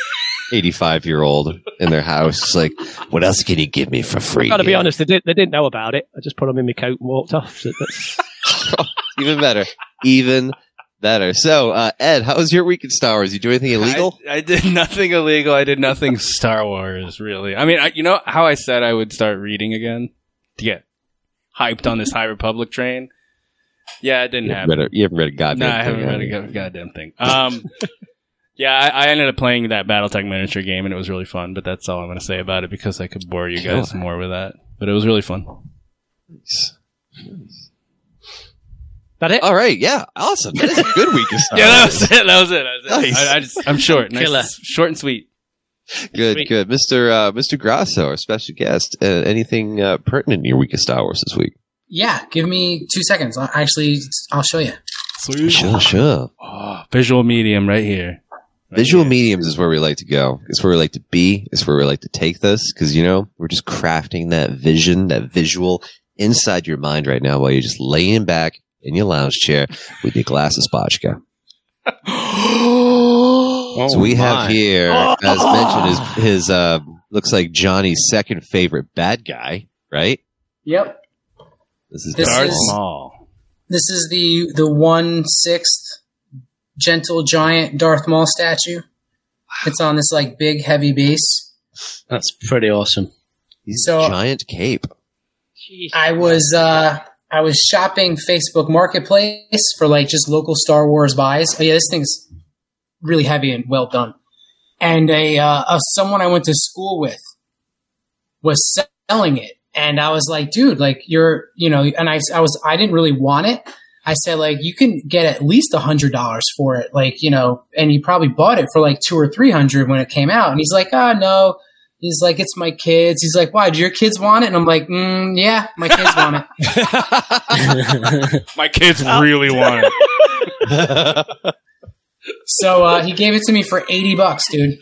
85 year old in their house. It's like, what else can you give me for free? i got to be honest. They, did, they didn't know about it. I just put them in my coat and walked off. So that's, Even better. Even better. So, uh, Ed, how was your week in Star Wars? You do anything illegal? I, I did nothing illegal. I did nothing Star Wars, really. I mean, I, you know how I said I would start reading again to get hyped on this High Republic train? Yeah, it didn't you, happen. a, you haven't read a goddamn No, I haven't thing, read a goddamn thing. Um, yeah, I, I ended up playing that BattleTech miniature game, and it was really fun. But that's all I'm going to say about it because I could bore you guys more with that. But it was really fun. Nice. That it. All right. Yeah. Awesome. That is a good week of Star Yeah, that Wars. was it. That was it. That was it. Nice. I, I just, I'm short. Nice, Killer. short and sweet. Good, Sweet. good. Mr. Uh, Mr. Grasso, our special guest. Uh, anything uh, pertinent in your week of Star Wars this week? Yeah, give me two seconds. I actually, I'll show you. Sweet. Sure, sure. Oh, visual medium right here. Right Visual here. mediums is where we like to go. It's where we like to be. It's where we like to take this because, you know, we're just crafting that vision, that visual inside your mind right now while you're just laying back in your lounge chair with your glass of spotchka. Oh, so we have my. here, as mentioned, his, his uh, looks like Johnny's second favorite bad guy, right? Yep. This is This Darth is- Maul. This is the the one sixth gentle giant Darth Maul statue. It's on this like big heavy base. That's pretty awesome. He's So- a giant cape. I was uh I was shopping Facebook Marketplace for like just local Star Wars buys. Oh yeah, this thing's really heavy and well done. And a uh, a someone I went to school with was selling it, and I was like, dude, like you're you know, and I I was I didn't really want it. I said like you can get at least a hundred dollars for it, like you know, and you probably bought it for like two or three hundred when it came out. And he's like, ah, no. He's like, it's my kids. He's like, why? Do your kids want it? And I'm like, mm, yeah, my kids want it. My kids really want it. So uh, he gave it to me for eighty bucks, dude.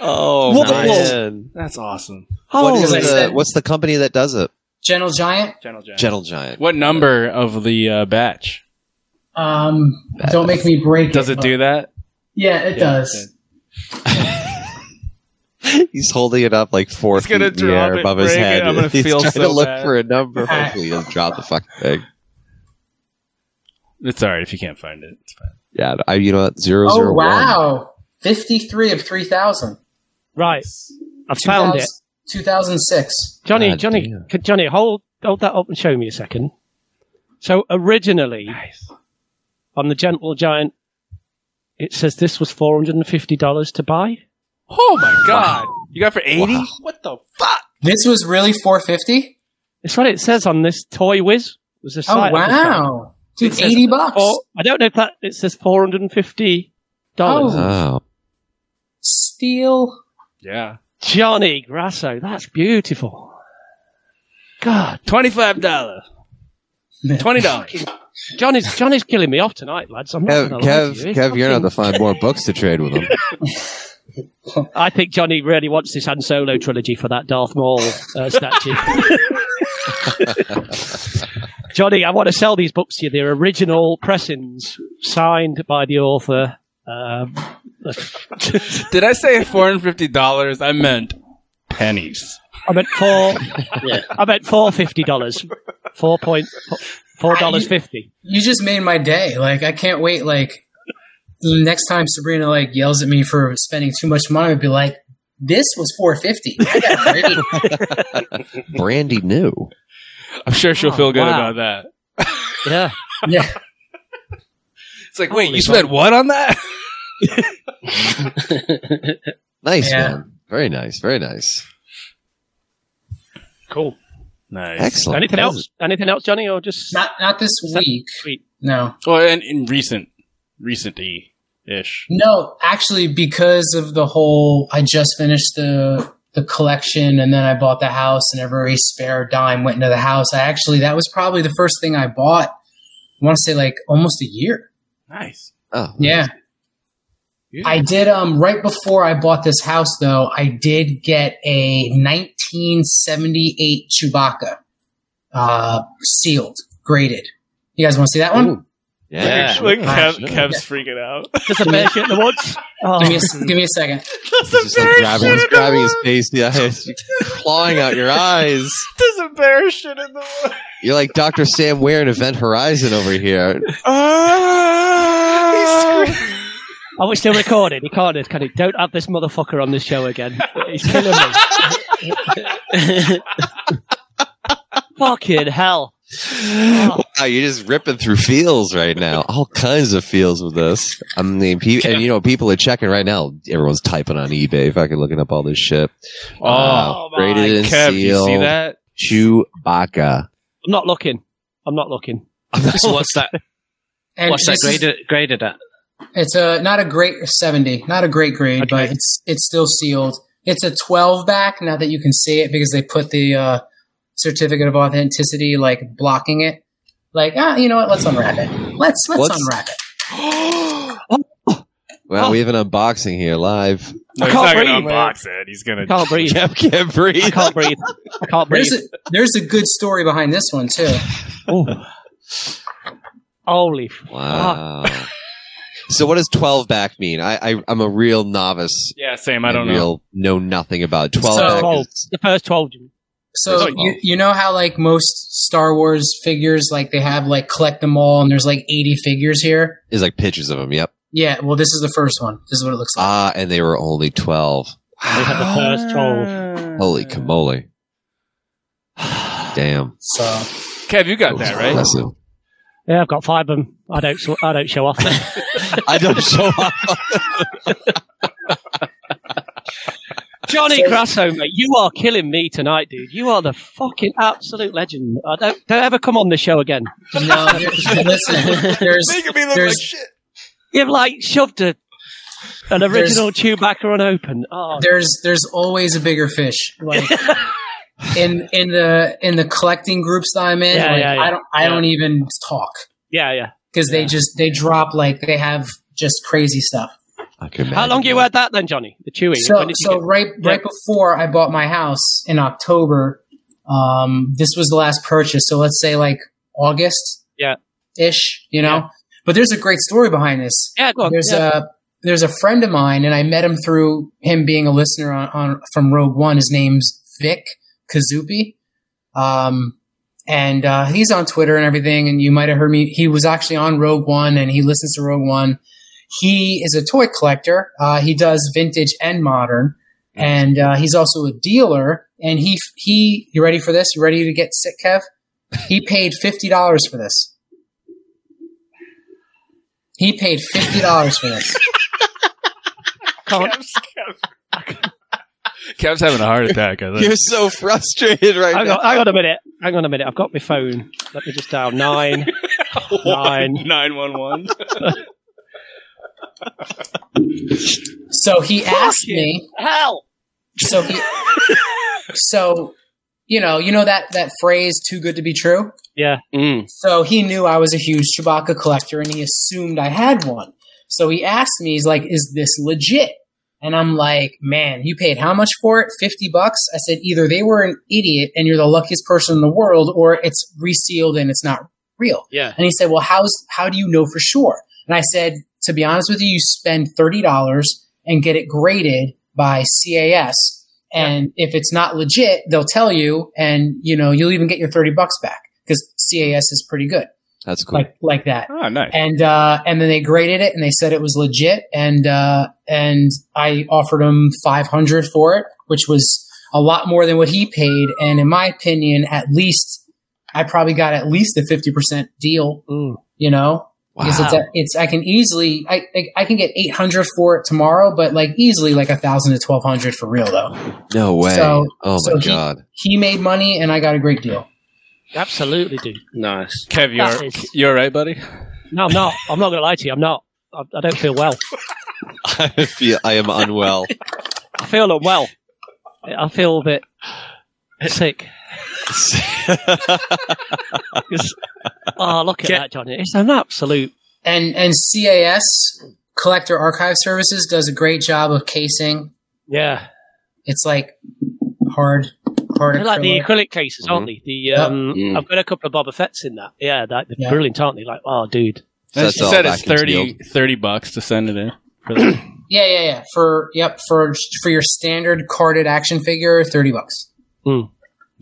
oh, What? man. That's awesome. What is Because I the, said- what's the company that does it? Gentle Giant. Gentle Giant. Gentle Giant. What number of the uh, batch? Um, don't make me break. Does it but- do that? Yeah, it Yeah, does. He's holding it up like four He's gonna feet in the drop air it, above his break it. head. I'm gonna He's feel trying so to look bad. for a number. Hopefully, he doesn't drop the fucking thing. It's alright if you can't find it. It's fine. Yeah, I, you know what? Zero Oh zero one. wow, fifty-three of three thousand. Right. I found it. Two thousand six. Johnny, God Johnny, damn. could, Johnny, hold hold that up and show me a second. So originally, on the Gentle Giant, it says this was four hundred and fifty dollars to buy. Oh my god! You got for eighty? Wow. What the fuck? This was really four fifty. It's what it says on this ToyWiz. Was the Oh site at wow, dude, It eighty bucks. four- I don't know if that it says four hundred and fifty dollars. Oh, Steal. Yeah. Johnny Grasso, that's beautiful. God, Twenty-five dollars. Twenty dollars. Johnny's Johnny's killing me off tonight, lads. I'm not Kev, gonna lie to Kev, you. It's Kev, you're not to fucking- find more books to trade with him. I think Johnny really wants this Han Solo trilogy for that Darth Maul uh, statue. Johnny, I want to sell these books to you. They're original pressings signed by the author. Um, Did I say four hundred fifty dollars? I meant pennies. I meant four. Yeah. I meant four fifty dollars. Four point four dollars fifty. You just made my day. Like I can't wait. Like the next time Sabrina like yells at me for spending too much money, I'd be like, "This was four fifty. Brandy new. I'm sure she'll Oh, feel good wow. about that. Yeah. yeah, It's like, wait, Holy you spent what on that? Nice Yeah. man. Very nice. Very nice. Cool. Nice. Excellent. Anything That else? Anything else, Johnny, or just not not this that- week. No, Well, and in recent, recent ish. no. Actually, because of the whole, I just finished the the collection, and then I bought the house, and every spare dime went into the house. I actually that was probably the first thing I bought. I want to say like almost a year. Nice. Oh, Yeah. I did um right before I bought this house though, I did get a 1978 Chewbacca uh sealed, graded. You guys want to see that one? Yeah. Like Ah, Kev, sure. Kev's freaking out. just a bear shit in the woods? Oh, Give me a, give me a second. He's just like grabbing, he's grabbing his face, yeah, he's clawing out your eyes. There's a bear shit in the woods. You're like Dr. Sam Weir in Event Horizon over here. Oh. I wish they recorded. He can't. Can he? Don't have this motherfucker on this show again. He's killing me. Fucking hell. Oh, Wow, you're just ripping through feels right now. All kinds of feels with this. I mean, pe- and you know, people are checking right now. Everyone's typing on eBay, fucking looking up all this shit. Oh, my rated and Kev, you see that? Chewbacca. I'm not looking. I'm not looking. so what's that? And What's that this is- graded, graded at? It's a not a great 70, not a great grade, Okay. but it's it's still sealed. It's a 12 back now that you can see it because they put the uh, certificate of authenticity like blocking it. Like, ah, you know what? Let's unwrap it. Let's let's What's- unwrap it. Well, Oh. we have an unboxing here live. No, I he's can't going to unbox it. He's going to. Can't breathe. Kev can't breathe. I can't breathe. I can't breathe. There's a there's a good story behind this one too. Oh. Holy fuck. Wow. so, what does 12 back mean? I, I I'm a real novice. Yeah, same. I don't and know. real, know nothing about 12 So- back. Twelve. Is, The first 12. Jimmy. So There's you, you know how like most Star Wars figures like they have like collect them all and there's like 80 figures here. here. is like pictures of them. Yep. Yeah, well this is the first one. This is what it looks like. Ah, and they were only 12. We had the first 12. Holy camole. Damn. So Kev, you got That that, right? impressive. Yeah, I've got five of them. I don't. I don't show off. I don't show up. Johnny Grasso, mate, you are killing me tonight, dude. You are the fucking absolute legend. I don't don't ever come on the show again. no, listen, there's there's You've like shoved a, an original Chewbacca unopened. Oh, there's there's always a bigger fish. Like in in the in the collecting groups that I'm in, Yeah, like, yeah, yeah. I don't I Yeah. don't even talk yeah, yeah. because they just they drop like they have just crazy stuff. I can How long you had that then, Johnny? The Chewy. So When did you so get- right Yeah. right before I bought my house in October, um, this was the last purchase. So let's say like August, Yeah. ish, you know. Yeah. But there's a great story behind this. Yeah, go on. There's yeah. a there's a friend of mine, and I met him through him being a listener on, on from Rogue One. His name's Vic Kazupi, um, and uh, he's on Twitter and everything. And you might have heard me. He was actually on Rogue One, and he listens to Rogue One. He is a toy collector. Uh, he does vintage and modern, and uh, he's also a dealer. And he he, you ready for this? You ready to get sick, Kev? He paid fifty dollars for this. He paid fifty dollars for this. Kev's having a heart attack. I think. You're so frustrated right Hang now. on, hang on a minute. Hang on a minute. I've got my phone. Let me just dial nine. nine. Nine one one. So he asked me. Hell. So he, so you know, you know that that phrase "too good to be true." Yeah. Mm. So he knew I was a huge Chewbacca collector, and he assumed I had one. So he asked me, he's like, "Is this legit?" And I'm like, "Man, you paid how much for it? Fifty bucks?" I said, "Either they were an idiot and you're the luckiest person in the world, or it's resealed and it's not real." Yeah. And he said, "Well, how's how do you know for sure?" And I said, "To be honest with you, you spend thirty dollars and get it graded by CAS, and if it's not legit, they'll tell you, and you know you'll even get your thirty bucks back because CAS is pretty good, That's cool. like like that." Oh, nice. And uh, and then they graded it, and they said it was legit, and uh, and I offered him five hundred for it, which was a lot more than what he paid, and in my opinion, at least I probably got at least a fifty percent deal. Mm. You know, because it's, Wow. a, it's I can easily I I- I can get eight hundred for it tomorrow, but like easily like a thousand to twelve hundred for real though. no way. So- oh so my he- god. He made money, and I got a great deal. Absolutely, dude. Nice. Kev, you're is- you all right, buddy? No, I'm not. I'm not going to lie to you. I'm not. I, I don't feel well. I feel I am unwell. I feel unwell. I feel a bit sick. 'Cause- oh, look at Get- that, Johnny. It's an absolute. And and CAS Collector Archive Services does a great job of casing. Yeah. It's like hard, hard They're like the acrylic. acrylic cases, aren't they? The um, Mm. I've got a couple of Boba Fett's in that. Yeah, that, they're Yeah. brilliant, aren't they? Like, oh, dude. So She that's said it's vacuum 30, 30 bucks to send it in. Yeah, yeah, yeah. For yep, for for your standard carded action figure, thirty bucks. Hmm.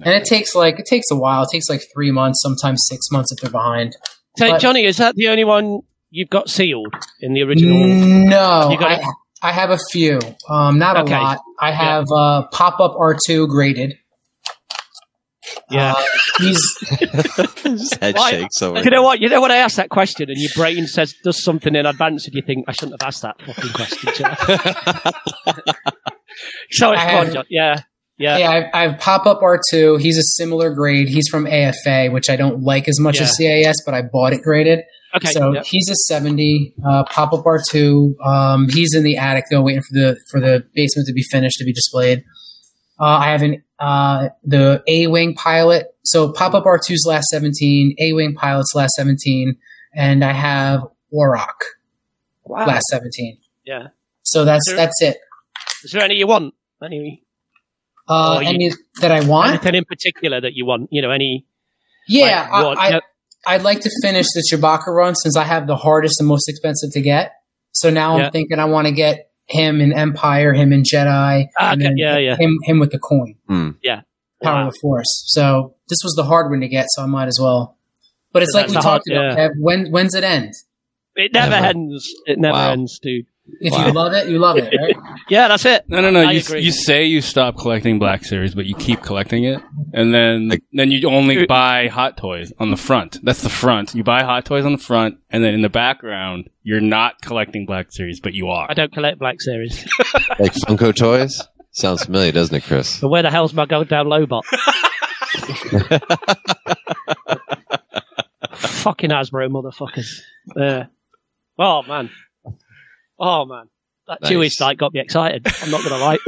And it takes like it takes a while. It takes like three months, sometimes six months if they're behind. So, But- Johnny, is that the only one you've got sealed in the original? No, got I. I have a few. Um, not Okay. a lot. I have uh, pop up R two graded. Yeah. Uh, he's head Why- shakes over. You know what? You know what I asked that question, and your brain says does something in advance, and you think I shouldn't have asked that fucking question. should I?" so it's I fun, have- John. Yeah, yeah, yeah, I, I have pop up R two. He's a similar grade. He's from AFA, which I don't like as much as CAS, but I bought it graded. Okay. so yeah. he's a seventy. Uh, pop up R two. Um, he's in the attic though, waiting for the for the basement to be finished to be displayed. Uh, I have an uh, the A wing pilot. So pop up R 2's last seventeen, A wing pilot's last seventeen, and I have Warok Wow. last seventeen. Yeah. So that's Sure. that's it. Is there any you want? Any Uh, you- any that I want? anything in particular that you want? You know, any? Yeah, like, what- I, yeah. I, I'd like to finish the Chewbacca run since I have the hardest and most expensive to get. So now Yeah. I'm thinking I want to get him in Empire, him in Jedi, Ah, and okay, then yeah, yeah. him him with the coin, Yeah. Power Wow. of the Force. So this was the hard one to get, so I might as well. But it's So like we a hard- talked about. yeah. Kev, when when's it end? It never Never. ends. It never Wow. ends, dude. If Wow. you love it, you love it, right? Yeah, that's it. No, no, no. I You, agree. you say you stop collecting Black Series, but you keep collecting it, and then Like- then you only buy Hot Toys on the front. That's the front. You buy Hot Toys on the front, and then in the background, you're not collecting Black Series, but you are. I don't collect Black Series. Like Funko toys? Sounds familiar, doesn't it, Chris? but where the hell's my goddamn Lobot? Fucking Hasbro motherfuckers. Uh, oh man. Oh man. That Nice. Chewy site got me excited. I'm not gonna lie.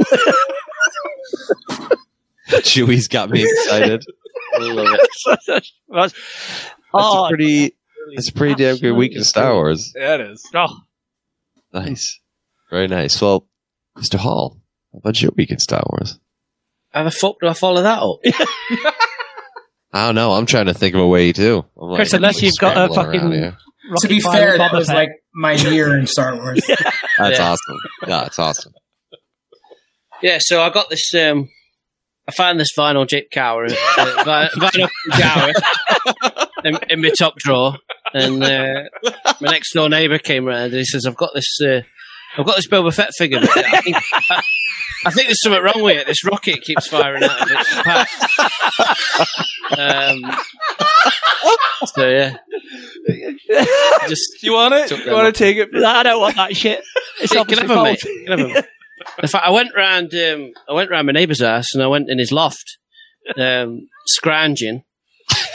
Chewie's got me excited. I love it. That's- That's oh, a pretty. That's a pretty damn good week in Star Wars. Yeah, it is. oh, Nice, very nice. Well, Mr. Hall, how about your week in Star Wars? How the fuck do I follow that up? I don't know. I'm trying to think of a way too. I'm Chris, unless you've got a fucking- here. to be Pilot fair, that was Fett. like my year in Star Wars. That's Yeah. awesome. Yeah, it's awesome. Yeah, so I got this. Um, I found this vinyl Jip Cower, uh, vi- vinyl Cower in, in my top drawer, and uh, my next door neighbour came round and he says, "I've got this, uh, I've got this Boba Fett figure. But I think, I, I think there's something wrong with it. This rocket keeps firing out of its pack." Um, so yeah, just you want it? You want to take it? I don't want that shit. It's Yeah, can obviously have 'em, mate. false. Can have 'em. In fact, I went round. Um, I went round my neighbour's house and I went in his loft, um, scrounging.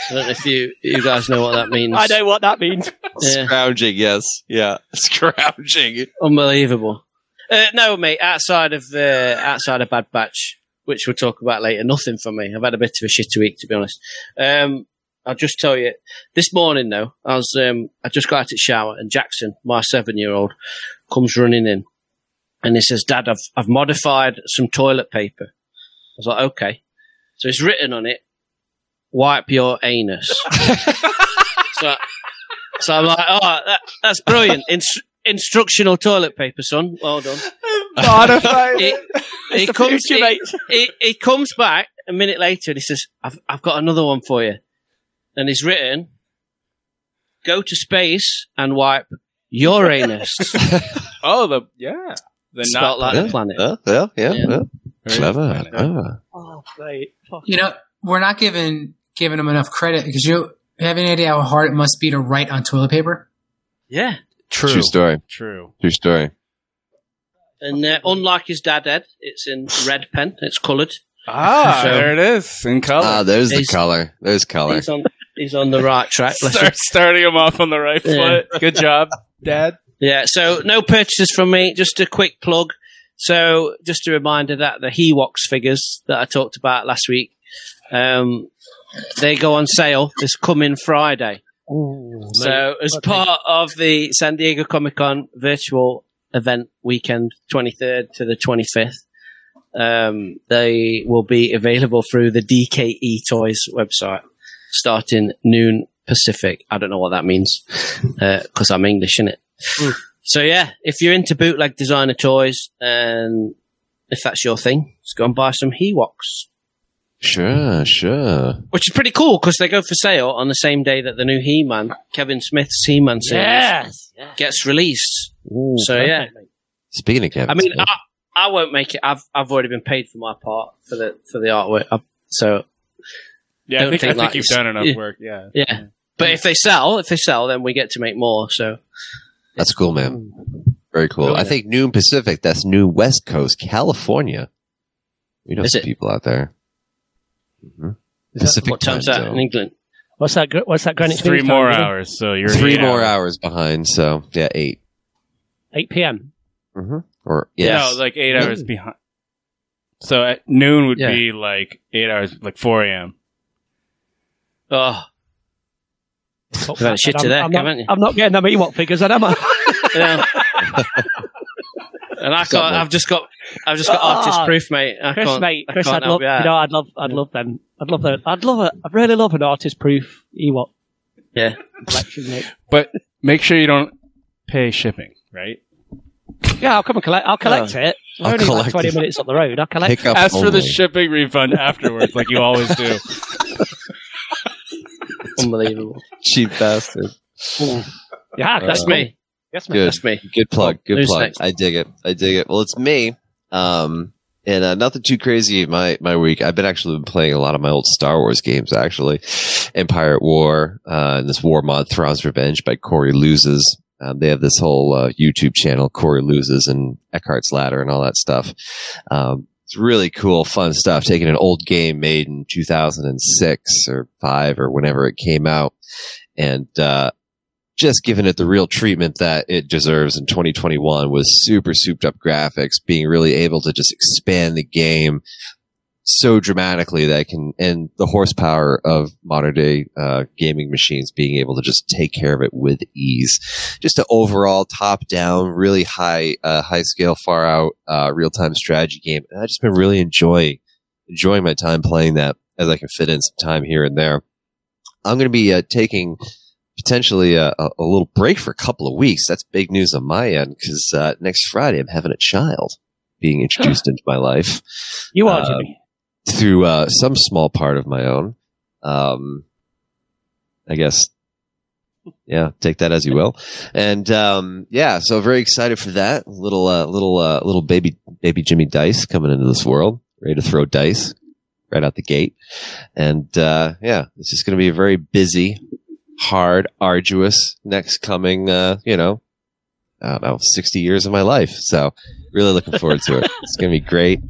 I don't know if you you guys know what that means. I know what that means. Yeah. Scrounging, yes. Yeah. Scrounging. Unbelievable. Uh, no, mate. Outside of uh, outside of Bad Batch, which we'll talk about later, nothing for me. I've had a bit of a shitty week, to be honest. Um, I'll just tell you. This morning, though, I was um, I just got out of the shower, and Jackson, my seven-year-old, comes running in, and he says, "Dad, I've I've modified some toilet paper." I was like, "Okay." So it's written on it, "Wipe your anus." so, so I'm like, "Oh, that, that's brilliant." Inst- instructional toilet paper, son. Well done. Modified. He, he comes. future, he, he, he comes back a minute later and he says, "I've I've got another one for you," and he's written, "Go to space and wipe your anus." Oh, the yeah, the Spelt like yeah, the planet. Yeah, yeah, yeah. Yeah. yeah. Clever. planet. clever. Oh, mate. Fuck. You know, we're not giving giving them enough credit because you have any idea how hard it must be to write on toilet paper? Yeah, True. True story. True. True story. and uh, unlike his dad, Ed, it's in red pen. It's coloured. Ah, So- there it is in color. Ah, there's the He's- color. There's color. He's on. He's on the right track. Start starting him off on the right Yeah. foot. Good job, Dad. Yeah, so no purchases from me. Just a quick plug. So, just a reminder that the Hewox figures that I talked about last week, um, they go on sale this coming Friday. Ooh, So, mate. as part of the San Diego Comic Con virtual event weekend, 23rd to the 25th, um, they will be available through the DKE Toys website starting noon Pacific. I don't know what that means uh, because I'm English, innit? Hmm. So, yeah, if you're into bootleg designer toys and if that's your thing, just go and buy some Hewoks. Sure, sure. Which is pretty cool because they go for sale on the same day that the new He-Man, Kevin Smith's He-Man series, Yes. gets released. Ooh, So, yeah. perfect, mate. Speaking of Kevin, I mean, Smith, I, I won't make it. I've I've already been paid for my part for the for the artwork. i so Yeah, I think, think I think like you've done enough yeah. work. Yeah. yeah. But if they sell, if they sell, then we get to make more. So that's cool, man. Mm. Very cool. Really I think noon Pacific. That's New West Coast, California. We know Is some it? people out there. Hmm Is that- Pacific what time's time that in. England? What's that? What's that Greenwich Three more Time, hours, so you're Three more hours. hours behind. So yeah, eight. 8 p.m. Mm-hmm. Or yes, No, like eight hours behind. So at noon would Yeah. be like eight hours, like four a.m. Oh, Fuck You've had a that, shit I'm- to there, I'm, not, haven't you? I'm not getting them Ewok figures, then, am I? yeah. and I can't. Something. I've just got. I've just got Ah, artist proof, mate. I Chris, can't, mate, I Chris, can't I'd love, you you know, I'd love, I'd love them. I'd love that. I'd love it. I'd really love an artist proof Ewok yeah. collection, mate. But make sure you don't pay shipping, right? Yeah, I'll come and collect. I'll collect it. We're I'll only like collect 20 it. minutes up the road. I'll collect pick up Ask for the shipping refund afterwards, like you always do. Unbelievable. cheap bastard. Yeah, That's Uh, me. Yes, mate. Good. That's me. Good plug. Good Who's plug. next? I dig it. I dig it. Well, it's me. Um, and uh, nothing too crazy my my week. I've been actually been playing a lot of my old Star Wars games. Actually, Empire at War, uh, and this War mod, Thrawn's Revenge by Corey Loses. Um, they have this whole uh, YouTube channel, Corey Loses, and Eckhart's Ladder, and all that stuff. Um, it's really cool, fun stuff. Taking an old game made in 2006 or five or whenever it came out, and uh, just giving it the real treatment that it deserves in 2021 was super souped up graphics, being really able to just expand the game so dramatically that can, and the horsepower of modern day uh, gaming machines being able to just take care of it with ease. Just an overall top down, really high, uh, high scale, far out, uh, real time strategy game. And I've just been really enjoying, enjoying my time playing that as I can fit in some time here and there. I'm going to be uh, taking potentially a, a, little break for a couple of weeks. That's big news on my end because uh, next Friday I'm having a child being introduced into my life You are, Uh, Jimmy. through uh, some small part of my own. Um, I guess, yeah, take that as you will. And um, yeah, so very excited for that. Little, uh, little, uh, little baby, baby Jimmy Dice coming into this world, ready to throw dice right out the gate. And uh, yeah, it's just going to be a very busy, hard, arduous next coming, uh, you know, I don't know, 60 years of my life. So really looking forward to it. It's going to be great.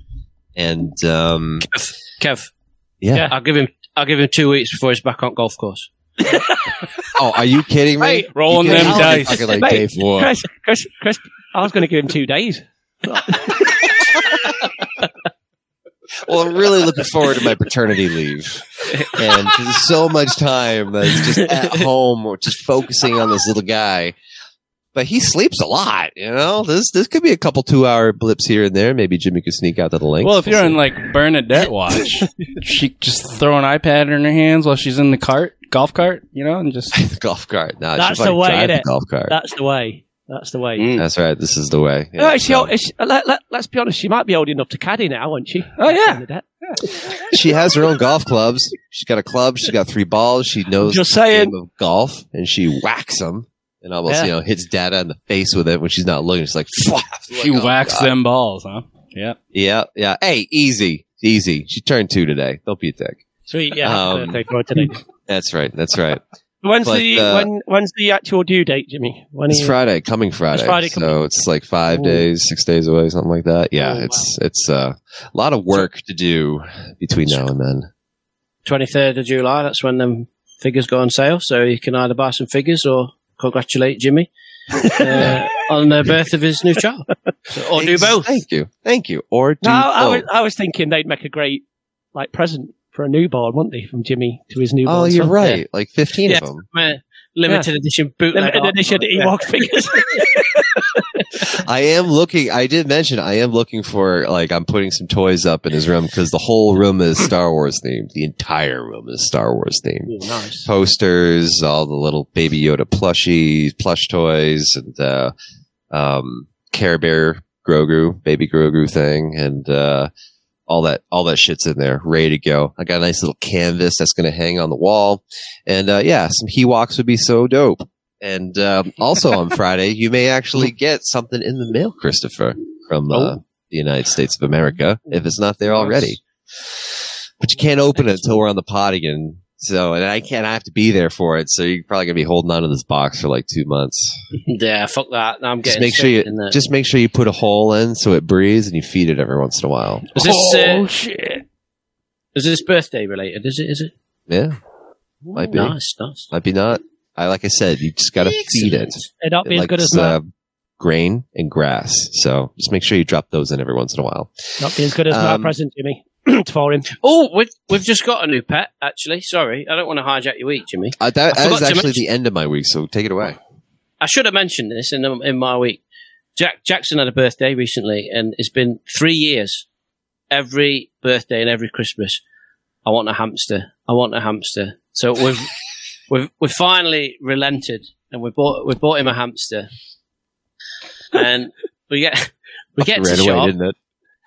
And um, Kev, Kev. yeah. I'll give him. I'll give him two weeks before he's back on golf course. Oh, are you kidding me? Mate, Rolling You them can't dice. fucking like Mate, day four. Chris, Chris, Chris, I was going to give him two days. Well, I'm really looking forward to my paternity leave, and there's so much time that's just at home, or just focusing on this little guy. But he sleeps a lot, you know. This this could be a couple two hour blips here and there. Maybe Jimmy could sneak out to the link. Well, if you're on like Bernadette watch, she just throw an iPad in her hands while she's in the cart, golf cart, you know, and just golf cart, nah, That's the might way, drive innit? the golf cart. That's the way. That's the way. Mm. That's right. This is the way. Yeah, is she, so- she- let, let, let's be honest, she might be old enough to caddy now, won't she? Oh, yeah. Bernadette. she has her own golf clubs. She's got a club. She's got three balls. She knows Just the saying. game of golf, and she whacks them and almost Yeah. you know hits Dada in the face with it when she's not looking. She's like, "Fuck!" she oh, whacks God. them balls, huh? Yeah. Yeah, yeah. Hey, easy, easy. She turned two today. Don't be a dick. Sweet, yeah. happy Um, birthday for today. That's right. That's right. When's but, the uh, when when's the actual due date, Jimmy? When It's you- Friday, coming Friday. Friday so it's like five Ooh. days, six days away, something like that. Yeah, Oh, it's it's uh, a lot of work to do between now and then. Twenty third of July. That's when them figures go on sale. So you can either buy some figures or congratulate Jimmy uh, on the birth of his new child, so, or do both. Thank you, thank you. Or do No, I was. I was thinking they'd make a great like present for a newborn, wouldn't they, from Jimmy to his newborn? Oh, you're son? right. Like fifteen Yeah. of them. Uh, limited edition bootleg. Limited art. edition Ewok figures. I am looking. I did mention I am looking for like I'm putting some toys up in his room because the whole room is Star Wars themed. The entire room is Star Wars themed. Ooh, nice. Posters, all the little Baby Yoda plushies, plush toys, and uh, um, Care Bear Grogu, Baby Grogu thing, and uh, all that all that shit's in there, ready to go. I got a nice little canvas that's going to hang on the wall, and uh, yeah, some Ewoks would be so dope. And um, also on Friday, you may actually get something in the mail, Christopher, from uh, Oh. the United States of America, if it's not there already. But you can't open it until we're on the pod again. So, and I can't. I have to be there for it. So you're probably gonna be holding on to this box for like two months. Yeah, fuck that. Now I'm Just getting make sure you in the- just make sure you put a hole in so it breathes, and you feed it every once in a while. Is this oh uh, shit! is this birthday related? Is it? Is it? Yeah, might be, Nice, nice. might be not. I like I said, you just gotta feed it. It'd not be It as good as likes, my uh, grain and grass. So just make sure you drop those in every once in a while. not be as good as my um, present, Jimmy, for him. Oh, we've we've just got a new pet. Actually, sorry, I don't want to hijack your week, Jimmy. Uh, that, I that forgot is to actually mention- the end of my week. So take it away. I should have mentioned this in in my week. Jack Jackson had a birthday recently, and it's been three years. Every birthday and every Christmas, I want a hamster. I want a hamster. So we've we've we've finally relented, and we bought we bought him a hamster. And we get we get to Ran the away, shop. didn't it?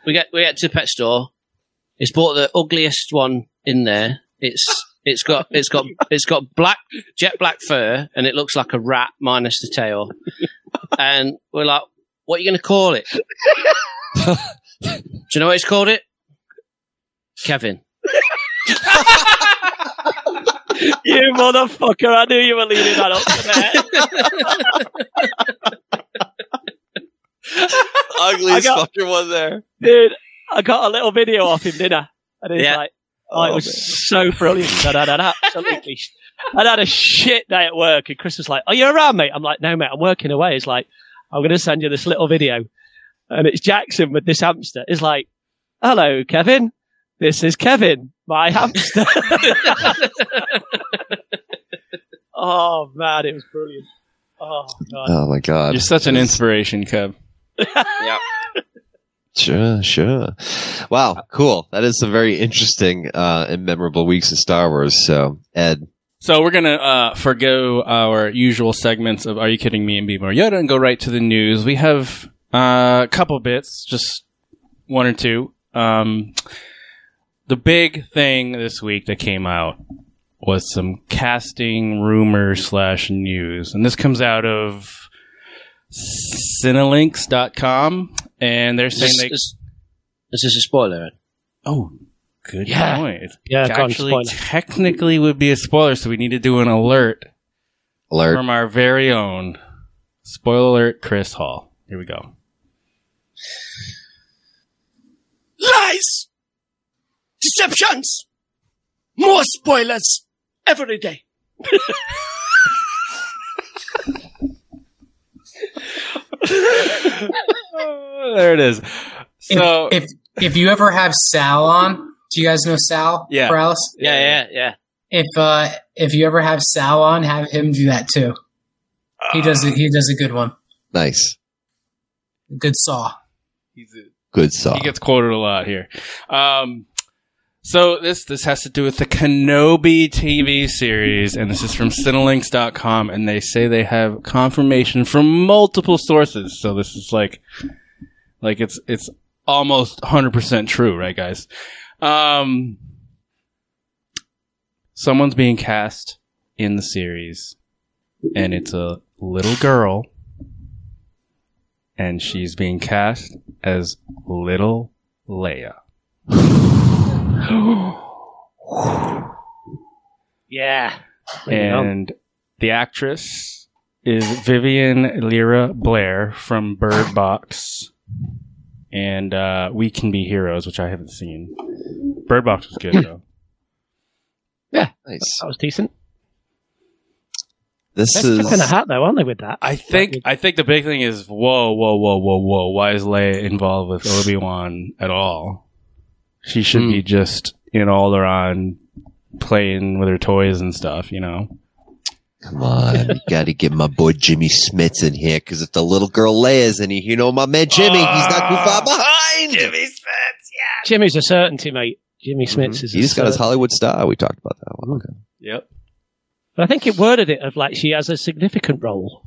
we get we get to the pet store. He's bought the ugliest one in there. It's it's got it's got it's got black jet black fur and it looks like a rat minus the tail. And we're like, what are you going to call it? Do you know what he's called it? Kevin. you motherfucker! I knew you were leading that up to Ugliest I got- fucking one there. Dude, I got a little video off him, didn't I? And it's Yeah. like, oh, it oh, was so brilliant. And I'd had absolutely, I'd had a shit day at work. And Chris was like, "Are you around, mate?" I'm like, "No, mate, I'm working away." He's like, "I'm going to send you this little video," and it's Jackson with this hamster. It's like, "Hello, Kevin. This is Kevin, my hamster." oh man, it was brilliant. Oh god. Oh my god. You're such an inspiration, Kev. Yeah. Sure, sure. Wow, cool. That is some very interesting uh, and memorable weeks in Star Wars. So, Ed, So we're gonna uh, forgo our usual segments of "Are you kidding me?" and "Be More Yoda" and go right to the news. We have uh, a couple bits, just one or two. Um, the big thing this week that came out was some casting rumor slash news, and this comes out of Cinelinx.com, and they're saying this, they. is, is a spoiler? Oh, good Yeah. point. Yeah, go actually spoiler. technically would be a spoiler, so we need to do an alert Alert. from our very own spoiler alert, Chris Hall. Here we go. Lies! Deceptions! More spoilers every day. there it is. So if, if if you ever have Sal on, do you guys know Sal? Yeah. Morales? Yeah, yeah, yeah. If uh if you ever have Sal on, have him do that too. He does it. He does a good one. Nice. Good saw. He's a Good saw. he gets quoted a lot here. Um, so this this has to do with the Kenobi TV series, and this is from Cinelinx.com, and they say they have confirmation from multiple sources. So this is like, like it's it's almost 100% true, right, guys? Um, someone's being cast in the series, and it's a little girl, and she's being cast as little Leia. Yeah. Bring it and the actress is Vivian Lyra Blair from Bird Box and uh, We Can Be Heroes, which I haven't seen. Bird Box was good though. Yeah, Nice. that was decent. This They're is stuck in a hat though, aren't they? With that, I think I think the big thing is whoa whoa whoa whoa whoa why is Leia involved with Obi Wan at all? She should Hmm. be just in all Alderaan playing with her toys and stuff, you know. Come on, you got to get my boy Jimmy Smits in here because if the little girl Leia's in here, you know my man Jimmy, he's not too far behind. Jimmy Smits, yeah. Jimmy's a certainty, mate. Jimmy Mm-hmm. Smits is. He a just got his. Hollywood star. We talked about that one. while ago. Yep. But I think it worded it of like she has a significant role.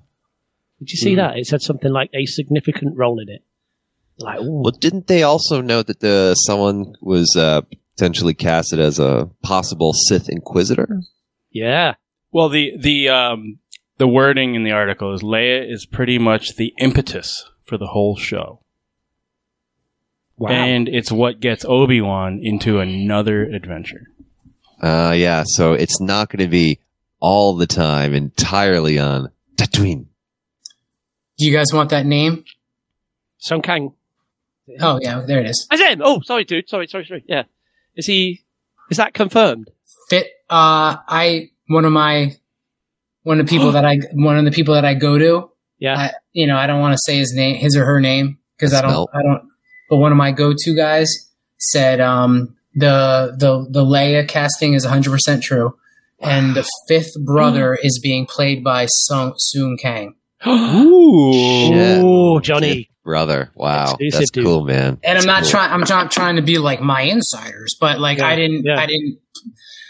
Did you see Hmm. that? It said something like a significant role in it. Like, ooh, Well, didn't they also note that the someone was uh, potentially casted as a possible Sith Inquisitor? yeah. Well, the the um the wording in the article is Leia is pretty much the impetus for the whole show, Wow. and it's what gets Obi Wan into another adventure. Uh, yeah. So it's not going to be all the time entirely on Tatooine. Do you guys want that name? Sung Kang. Oh yeah, there it is. Is it him? Oh, sorry, dude. Sorry, sorry, sorry. Yeah. Is he? Is that confirmed? Fit. Uh, I one of my one of the people that I one of the people that I go to. Yeah. I, you know, I don't want to say his name, his or her name, because I don't, Smell. I don't. But one of my go-to guys said um, the the the Leia casting is 100 percent true, and the fifth brother is being played by Sung Soon Kang. Ooh, Shit. Oh, Johnny. Brother. Wow. Exclusive, That's dude. cool, man. And I'm not cool. trying. I'm not trying to be like my insiders, but like Yeah, I didn't. yeah. I didn't.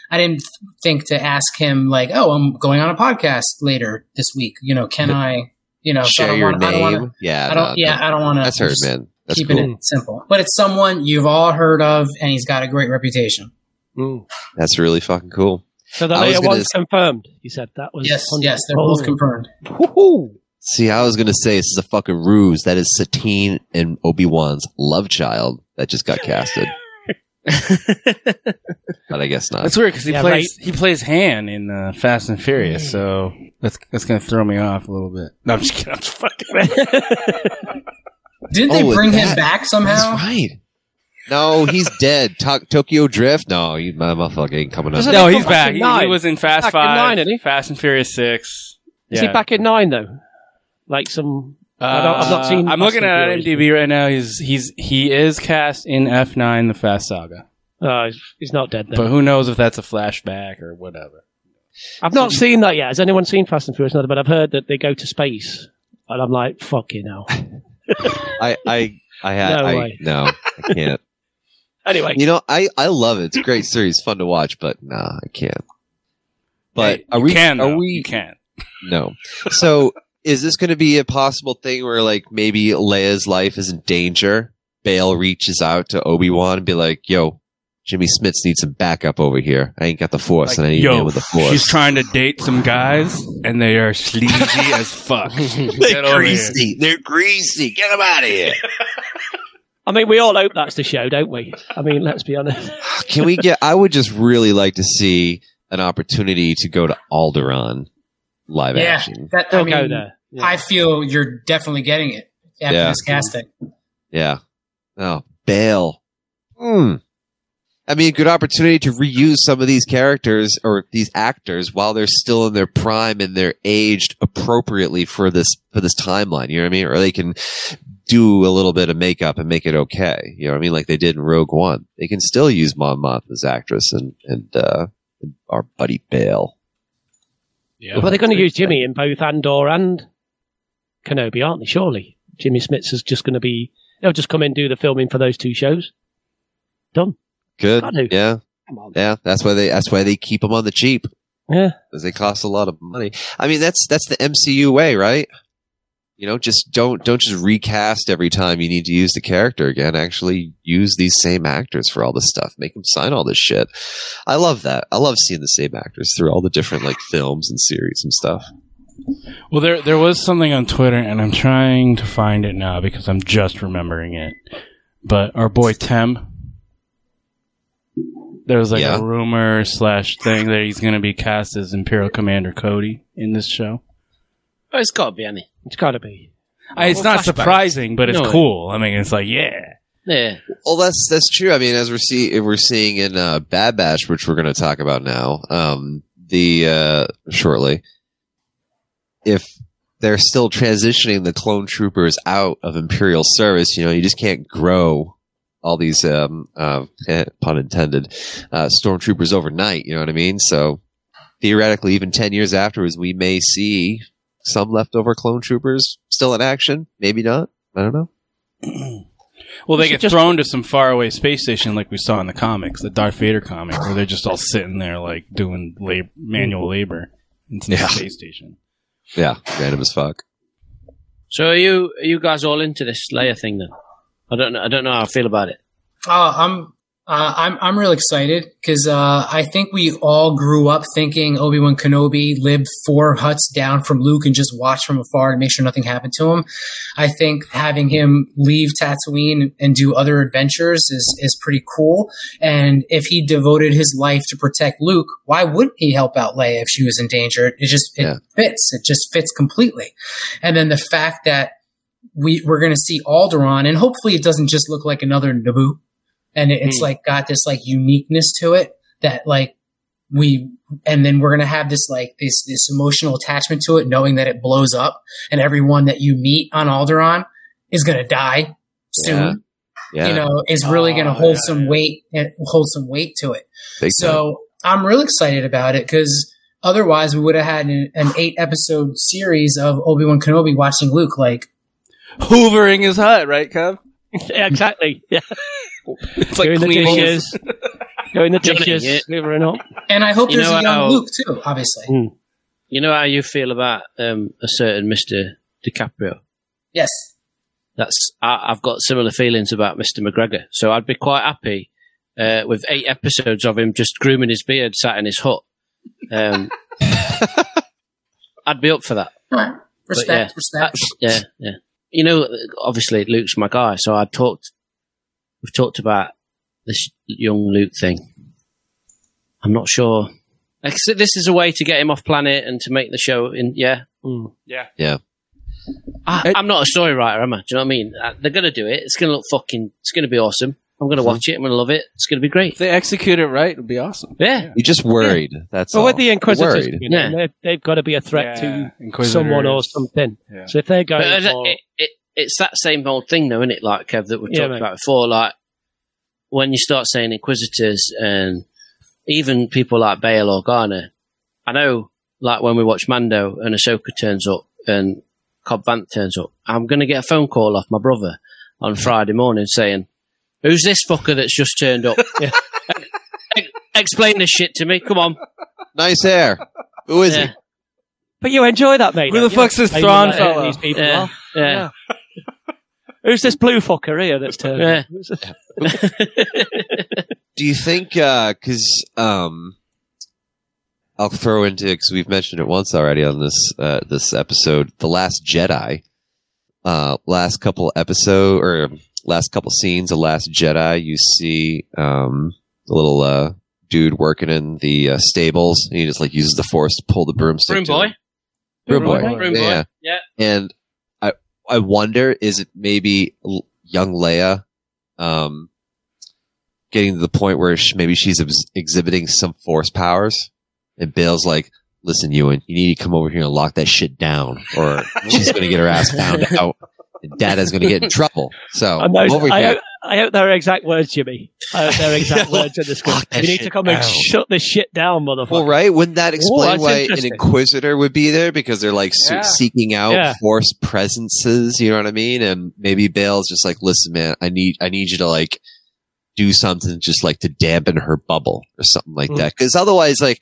I didn't think to ask him like, oh, I'm going on a podcast later this week. You know, can I? You know, so I Share don't your wanna- I don't name. wanna- yeah. I don't. no, yeah, no. I don't want to. That's heard, man. That's keeping cool. it simple. But it's someone you've all heard of, and he's got a great reputation. Mm. That's really fucking cool. So the I was later gonna confirmed. You said that was. Yes, 100 yes, they're both confirmed. Woohoo. See, I was gonna say this is a fucking ruse. That is Satine and Obi Wan's love child that just got casted. but I guess not. That's weird because he Yeah, plays he plays Han in uh, Fast and Furious, so that's that's gonna throw me off a little bit. No, I'm just kidding. I'm just fucking. Didn't Oh, they with bring him back somehow? That's right. No, he's dead. To- Tokyo Drift. No, you motherfucker ain't coming up. No, he's back. back He, he was in Fast Back in Five, nine. Fast and Furious Six. Is he back in nine though? Like some. I don't, I've not seen. Uh, I'm looking at Furious. IMDb right now. He's he's he is cast in F9, the Fast Saga, Oh, he's, he's not dead then. but who knows if that's a flashback or whatever. I've not seen that yet. Has anyone seen Fast and Furious? But I've heard that they go to space, and I'm like, fuck you now. I, I, I had. No I, no, I can't. Anyway, You know, I, I love it. It's a great series, fun to watch, but nah, I can't. But Hey, are you we? can, are though. we? You can. No. So is this going to be a possible thing where like maybe Leia's life is in danger? Bail reaches out to Obi Wan and be like, "Yo, Jimmy Smits needs some backup over here. I ain't got the Force, and I need a man Yo, with the Force." she's trying to date some guys, and they are sleazy as fuck. They're greasy. They're greasy. Get them out of here. I mean, we all hope that's the show, don't we? I mean, let's be honest. Can we get? I would just really like to see an opportunity to go to Alderaan live yeah, action. that, I They'll go mean, there. Yeah. I feel you're definitely getting it after Yeah. this casting. Yeah. Oh, Bale. Hmm. I mean, good opportunity to reuse some of these characters or these actors while they're still in their prime and they're aged appropriately for this for this timeline. You know what I mean? Or they can do a little bit of makeup and make it okay. You know what I mean? Like they did in Rogue One. They can still use Mon Mothma's actress and and uh, our buddy Bale. Yeah. well, they're going to use Jimmy in both Andor and Kenobi, aren't they? Surely Jimmy Smits is just going to be. They'll just come in and do the filming for those two shows. Done. Good. Yeah. Come on. Yeah. That's why they that's why they keep them on the cheap. Yeah. because they cost a lot of money. I mean, that's that's the MCU way, right? You know, just don't don't just recast every time you need to use the character again. Actually, use these same actors for all this stuff. Make them sign all this shit. I love that. I love seeing the same actors through all the different like films and series and stuff. Well, there there was something on Twitter, and I'm trying to find it now because I'm just remembering it. But our boy Tem, there was like Yeah. a rumor slash thing that he's going to be cast as Imperial Commander Cody in this show. Oh, it's got to be Annie. It's got to be. I- it's not flashback. surprising, but it's No. cool. I mean, it's like yeah, Yeah. Well, that's that's true. I mean, as we're see we're seeing in uh, Bad Batch, which we're going to talk about now, um, the uh, shortly. If they're still transitioning the clone troopers out of Imperial service, you know, you just can't grow all these um, uh, eh, pun intended uh, stormtroopers overnight. You know what I mean? So theoretically, even ten years afterwards, we may see some leftover clone troopers still in action. Maybe not. I don't know. Well, they get just- thrown to some faraway space station like we saw in the comics, the Darth Vader comic, where they're just all sitting there like doing lab- manual labor in some Yeah. space station. Yeah, random as fuck. So are you are you guys all into this Leia thing then? I don't know. I don't know how I feel about it. Uh, I'm uh, I'm I'm real excited because uh, I think we all grew up thinking Obi Wan Kenobi lived four huts down from Luke and just watched from afar to make sure nothing happened to him. I think having him leave Tatooine and do other adventures is is pretty cool. And if he devoted his life to protect Luke, why wouldn't he help out Leia if she was in danger? It just it Yeah. fits. It just fits completely. And then the fact that we we're going to see Alderaan, and hopefully it doesn't just look like another Naboo, and it's Hmm. like got this like uniqueness to it that like we, and then we're going to have this like this this emotional attachment to it, knowing that it blows up, and everyone that you meet on Alderaan is going to die soon. Yeah. You know, is really going to Oh, hold yeah, some yeah. weight and hold some weight to it. Big time. So I'm real excited about it because otherwise we would have had an, an eight episode series of Obi Wan Kenobi watching Luke. Like, Hoovering his hut, right, Kev? Yeah, exactly. Yeah. It's like Doing the cleaning dishes. Doing the Johnny, dishes. yeah. Hoovering up. and I hope You there's know a young how- Luke too. Obviously, You know how you feel about um, a certain Mister DiCaprio. yes. That's I, I've got similar feelings about Mister McGregor. So I'd be quite happy uh, with eight episodes of him just grooming his beard, sat in his hut. Um, I'd be up for that. All right. Respect, yeah, respect. Yeah, yeah. You know, obviously Luke's my guy, so I talked. We've talked about this young Luke thing. I'm not sure. Like, This is a way to get him off planet and to make the show. In yeah, Yeah. Yeah. I, I'm not a story writer, am I? Do you know what I mean? Uh, They're gonna do it. It's gonna look fucking. It's gonna be awesome. I'm gonna watch it. I'm gonna love it. It's gonna be great. If they execute it right, it'll be awesome. Yeah. You're just worried. That's Well, all. with the Inquisitors, Worried. you know, Yeah. they've, they've got to be a threat Yeah, to Inquisitors. someone or something. Yeah. So if they're But going uh, for, it, it, it's that same old thing, though, isn't it? Like Kev, that we Yeah, talked mate. about before. Like when you start saying Inquisitors and even people like Bale or Garner. I know, like when we watch Mando and Ahsoka turns up and Cobb Vanth turns up, I'm going to get a phone call off my brother on Friday morning saying, "Who's this fucker that's just turned up? Ex- Explain this shit to me. Come on." Nice hair. Who is he? But you enjoy that, mate. Who the don't fuck's this Aiming Thrawn at fellow? These people Yeah. are. Yeah. Who's this blue fucker here that's turned? Yeah. Who's this- Do you think? Because um, I'll throw into because we've mentioned it once already on this uh, this episode, the Last Jedi. Uh, last couple episode or last couple scenes of Last Jedi, you see um, the little uh, dude working in the uh, stables. And he just like uses the force to pull the broomstick. Broom to boy. him. Broom boy. Broom boy. Yeah. Yeah. And I I wonder is it maybe young Leia um getting to the point where sh maybe she's ex- exhibiting some force powers and Bale's like listen Ewan you need to come over here and lock that shit down or she's going to get her ass found out and Dada's going to get in trouble so those, over I, here hope, I hope they're exact words, Jimmy. I hope they're exact words in the script. You need to come and shut this shit down, motherfucker. well, right? Wouldn't that explain that's why an inquisitor would be there? Because they're like Yeah. seeking out Yeah. force presences. You know what I mean? And maybe Bale's just like, listen, man, I need, I need you to like do something just like to dampen her bubble or something like Mm. that. Because otherwise, like,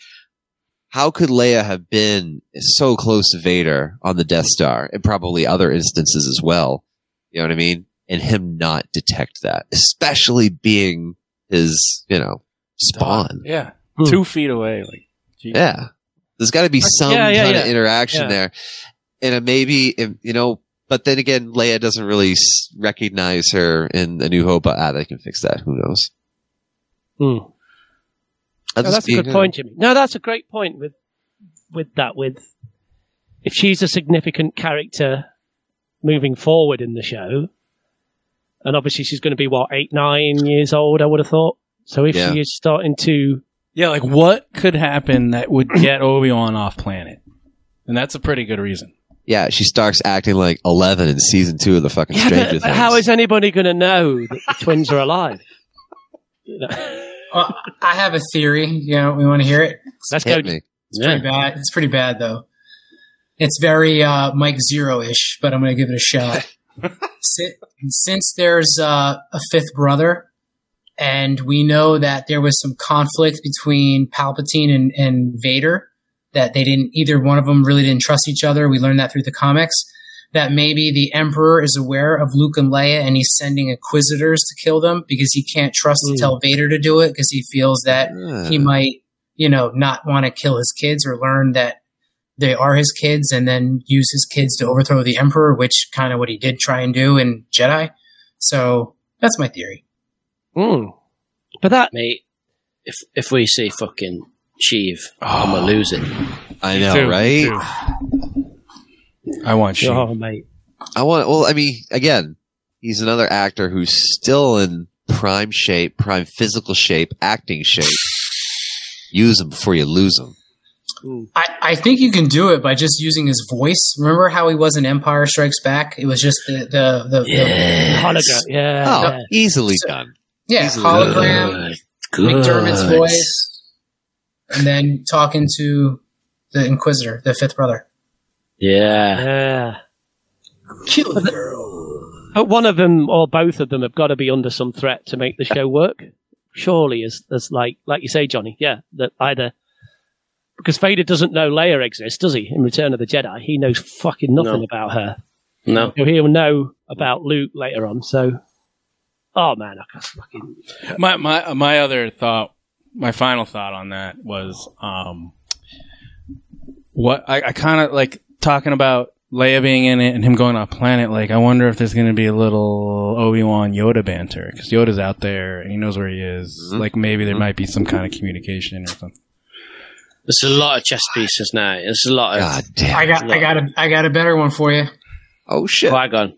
how could Leia have been so close to Vader on the Death Star and probably other instances as well? You know what I mean? And him not detect that, especially being his, you know, spawn. Yeah. Hmm. Two feet away. Like, geez. Yeah. There's got to be some Yeah, yeah, kind of interaction Yeah. there. And it maybe, if- you know, but then again, Leia doesn't really recognize her in A New Hope. But, ah, they can fix that. Who knows? Hmm. I'll No, just that's a be- good point, Jimmy. No, that's a great point with with that. With if she's a significant character moving forward in the show, and obviously she's going to be what eight, nine years old. I would have thought. So if Yeah. she is starting to, Yeah, like what could happen that would get Obi Wan off planet? And that's a pretty good reason. Yeah, she starts acting like 11 in season two of the fucking yeah, Stranger but, but Things. how is anybody going to know that the twins are alive? You know? Well, I have a theory. You know, we want to hear it. Let's go. It's pretty bad. It's pretty bad though. It's very uh, Mike Zero ish, but I'm going to give it a shot. since, since there's uh, a fifth brother, and we know that there was some conflict between Palpatine and, and Vader, that they didn't either one of them really didn't trust each other. We learned that through the comics. That maybe the Emperor is aware of Luke and Leia, and he's sending Inquisitors to kill them because he can't trust to tell Vader to do it because he feels that he might, you know, not want to kill his kids or learn that they are his kids and then use his kids to overthrow the Emperor, which kind of what he did try and do in Jedi. So that's my theory. Mm. But that mate, if if we see fucking Sheev, I'm gonna lose it. I know, too, right? I want she. Oh, mate. I want, well, I mean, again, he's another actor who's still in prime shape, prime physical shape, acting shape. Use him before you lose him. I, I think you can do it by just using his voice. Remember how he was in Empire Strikes Back? It was just the the the, Hologram. the Yeah. Oh, yeah. easily done. yeah Easily hologram, McDiarmid's voice, and then talking to the Inquisitor, the fifth brother. Yeah. Yeah. Kill the girl. But one of them or both of them have got to be under some threat to make the show work. Surely, as as like like you say, Johnny. Yeah, that either because Vader doesn't know Leia exists, does he? In Return of the Jedi, he knows fucking nothing No. about her. No. So he'll know about Luke later on. So, oh man, I can't fucking My my my other thought, my final thought on that was, um, what I, I kind of like talking about Leia being in it and him going off planet. Like, I wonder if there's going to be a little Obi Wan Yoda banter because Yoda's out there and he knows where he is. Mm-hmm. Like, maybe there mm-hmm. might be some kind of communication or something. There's a lot of chess pieces now. There's a lot of God damn. I got I got a I got a better one for you. Oh shit. Qui Gon.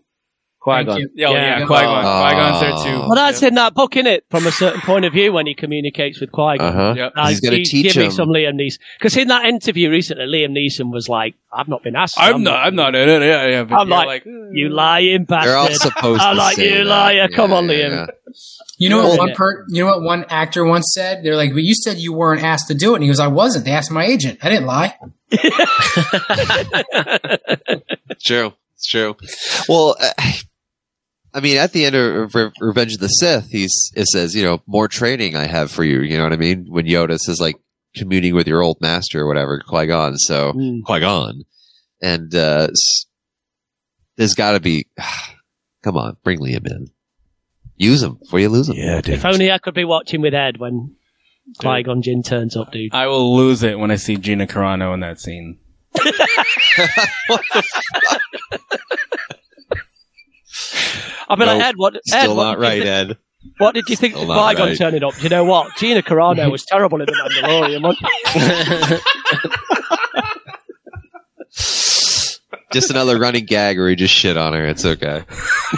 Qui Thank Gon. you. Yeah, oh, yeah, Yeah. Qui Gon. Oh. Qui Gon's there too. Well, that's in that book, in it, from a certain point of view when he communicates with Qui Gon. Uh-huh. Yep. He's gonna teach give me him. some Liam Neeson because in that interview recently, Liam Neeson was like, "I've not been asked. I'm not. I'm not in it. Yeah, yeah. But I'm you're like, you lying bastard. They're all supposed I'm to like, say you that. liar. Come Yeah, on, yeah, Liam. yeah. You know what one per, you know what one actor once said? They're like, "But you said you weren't asked to do it." And he goes, "I wasn't. They asked my agent. I didn't lie." It's true. It's true. Well, uh, I mean, at the end of Re- Revenge of the Sith, he's it says, you know, more training I have for you. You know what I mean? When Yoda says, like, communing with your old master or whatever, Qui Gon. So Mm. Qui Gon, and uh, there's got to be. Come on, bring Liam in. Use him before you lose him. Yeah, dude. If only I could be watching with Ed when Qui Gon Jinn turns up, dude. I will lose it when I see Gina Carano in that scene. I'll be mean, Nope, Ed, what? Ed, Still what not did right, think- Ed. What did you think of Still Qui Gon right. turning up? Do you know what? Gina Carano was terrible in The Mandalorian, wasn't Just another running gag where he just shit on her. It's okay.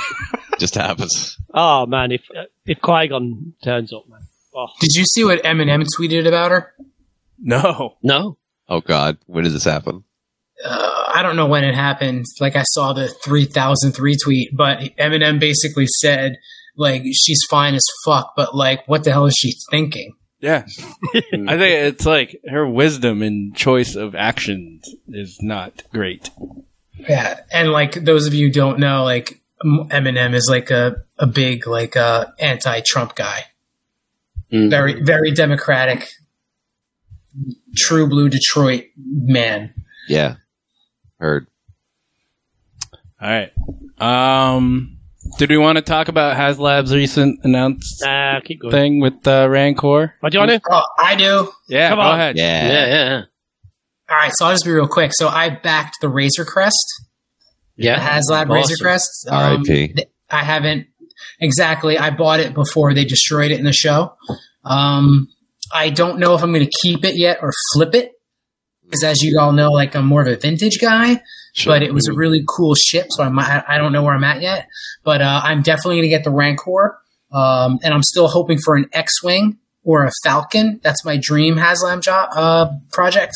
just happens. Oh man, if uh, if Qui Gon turns up, man. Oh, Did you see what Eminem tweeted about her? No. No. Oh God, when did this happen? Uh, I don't know when it happened. Like I saw the 3003 retweet, but Eminem basically said like she's fine as fuck, but like what the hell is she thinking? Yeah. I think it's like her wisdom and choice of actions is not great. Yeah, and like those of you who don't know, like Eminem is like a a big like uh anti-Trump guy. Very very democratic, true blue Detroit man. Yeah, heard. All right. Um, did we want to talk about HasLab's recent announced nah, keep going. thing with uh, Rancor? What do you want to? Oh, I do. Yeah, Come go on. ahead. Yeah, Yeah, yeah, All right, so I'll just be real quick. So I backed the Razor Crest. yeah. the HasLab Awesome. Razor Crest. Um, R.I.P.. th- I haven't exactly. I bought it before they destroyed it in the show. Um, I don't know if I'm going to keep it yet or flip it because, as you all know, like I'm more of a vintage guy. Sure. But it was a really cool ship, so I'm, I I don't know where I'm at yet. But uh, I'm definitely going to get the Rancor, um, and I'm still hoping for an X-wing or a Falcon. That's my dream HasLab job uh, project.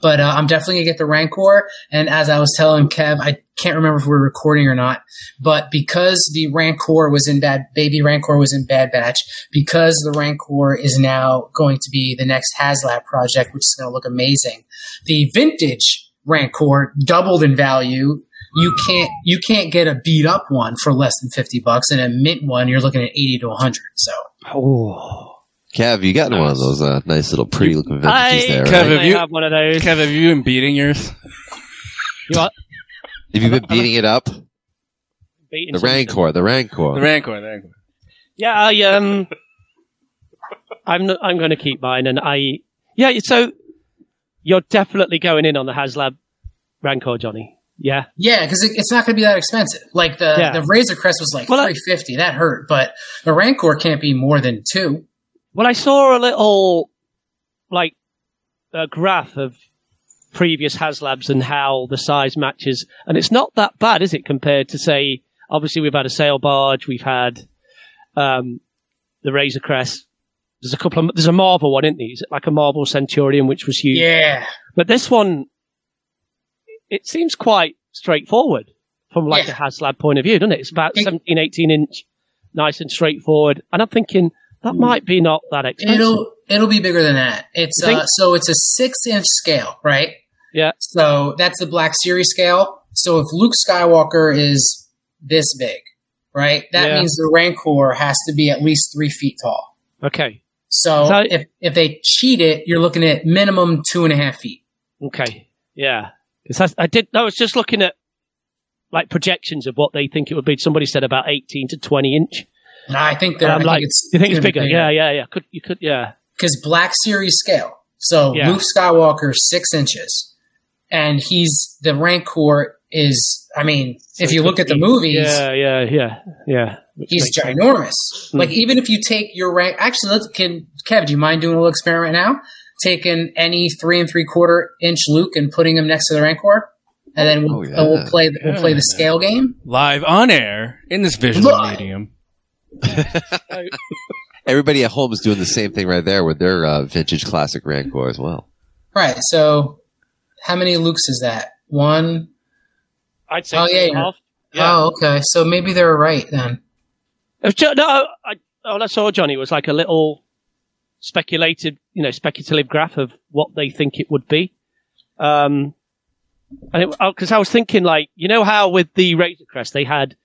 But uh, I'm definitely gonna get the Rancor. And as I was telling Kev, I can't remember if we are recording or not, but because the Rancor was in Bad Baby Rancor was in Bad Batch, because the Rancor is now going to be the next HasLab project, which is going to look amazing. The vintage Rancor doubled in value. You can't you can't get a beat up one for less than fifty bucks, and a mint one you're looking at eighty to hundred. So Oh, Kev, you got one of those uh, nice little pretty looking I, there, Kev, right? have I you- have one of those. Kev, have you been beating yours? You what? Have you been beating it up? Beating The something. Rancor, the Rancor. The Rancor, the Rancor. Yeah, I um, I'm not, I'm going to keep mine, and I yeah. So you're definitely going in on the HasLab Rancor, Johnny. Yeah, Yeah, because it, it's not going to be that expensive. Like the Yeah. the Razor Crest was like Well, three fifty. That hurt, but the Rancor can't be more than two. Well, I saw a little like a graph of previous HasLabs and how the size matches, and it's not that bad, is it? Compared to say, obviously we've had a sail barge, we've had um, the Razor Crest. There's a couple of there's a Marvel one, isn't there? Is it like a Marvel Centurion, which was huge. Yeah, But this one, it seems quite straightforward from like Yeah. a HasLab point of view, doesn't it? It's about It- 17, 18 inch, nice and straightforward. And I'm thinking that might be not that expensive. it'll it'll be bigger than that. It's uh, so it's a six inch scale, right? Yeah. So that's the Black Series scale. So if Luke Skywalker is this big, right? That Yeah. means the Rancor has to be at least three feet tall. Okay. So So- if if they cheat it, you're looking at minimum two and a half feet. Okay. Yeah. 'Cause I, I did, I was just looking at like projections of what they think it would be. Somebody said about 18 to 20 inch. And I think they're. I'm like, it's you think it's gonna bigger? Yeah, yeah, yeah. Could, you could, yeah. because Black Series scale. So Yeah. Luke Skywalker six inches, and he's the Rancor is. I mean, if you look at the be- movies, Yeah, yeah, yeah, yeah. He's makes sense. ginormous. Hmm. Like even if you take your rank, actually, let's can Kev, do you mind doing a little experiment now? Taking any three and three quarter inch Luke and putting him next to the Rancor, and then we'll, Oh, yeah. and we'll play we'll play the Yeah. scale game. Live on air in this visual Look. medium. Everybody at home is doing the same thing right there with their uh, vintage classic Rancor as well. Right. So, how many Lukes is that? One. I'd say Oh, yeah, yeah. half. Yeah. Oh, okay. So maybe they're right then. No, I, all I saw, Johnny, was like a little speculative, you know, speculative graph of what they think it would be. Um, and because I was thinking, like, you know how with the Razor Crest they had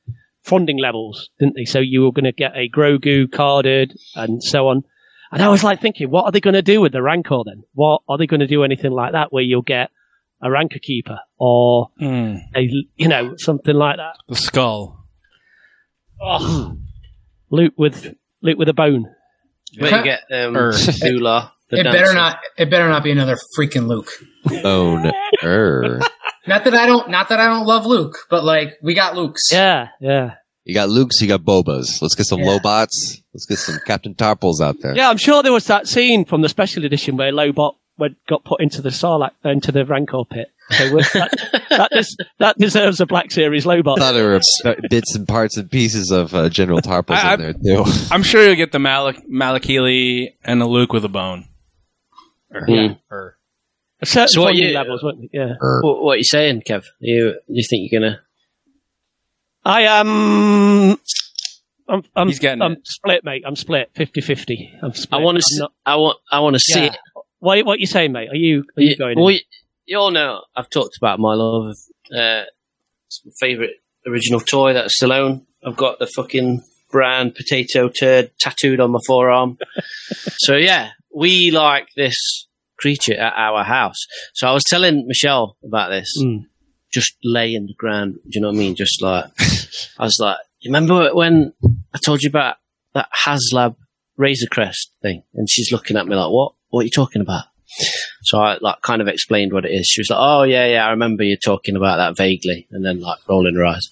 funding levels, didn't they? So you were going to get a Grogu carded and so on. And I was like thinking, what are they going to do with the Rancor then? What are they going to do anything like that where you'll get a Rancor keeper or Hmm. a, you know, something like that? The skull. Oh, loot with loot with a bone. Where you get um, Er. Zula, the it dancer. better not. It better not be another freaking Luke. Bone. Er. Not that I don't. Not that I don't love Luke, but like we got Luke's. Yeah, yeah. You got Luke's, you got Bobas. Let's get some Yeah. Lobots. Let's get some Captain Tarpals out there. Yeah, I'm sure there was that scene from the special edition where Lobot went, got put into the Sarlacc, into the Rancor pit. So we're- that, that, des- that deserves a Black Series Lobot. I thought there were bits and parts and pieces of uh, General Tarpals I- in there too. I'm sure you'll get the Malak Malakili and the Luke with a bone. Or, Hmm. or- Certain So what you- levels, weren't they? Yeah. Er. What, what are you saying, Kev? You you think you're gonna? I am. I'm, I'm, He's getting I'm it. split, mate. I'm split 50-50. I'm split. I want I'm to. not- I want. I want to see Yeah. it. What, what you saying, mate? Are you, are you You, going? well, in? You, all know I've talked about my love of uh, my favorite original toy that's still. I've got the fucking brand potato turd tattooed on my forearm. so yeah, we like this creature at our house. So I was telling Michelle about this. Mm. Just lay in the ground. Do you know what I mean? Just like I was like, you remember when I told you about that HasLab Razor Crest thing? And she's looking at me like, what? What are you talking about? So I like kind of explained what it is. She was like, "Oh yeah, yeah, I remember you talking about that vaguely," and then like rolling her eyes.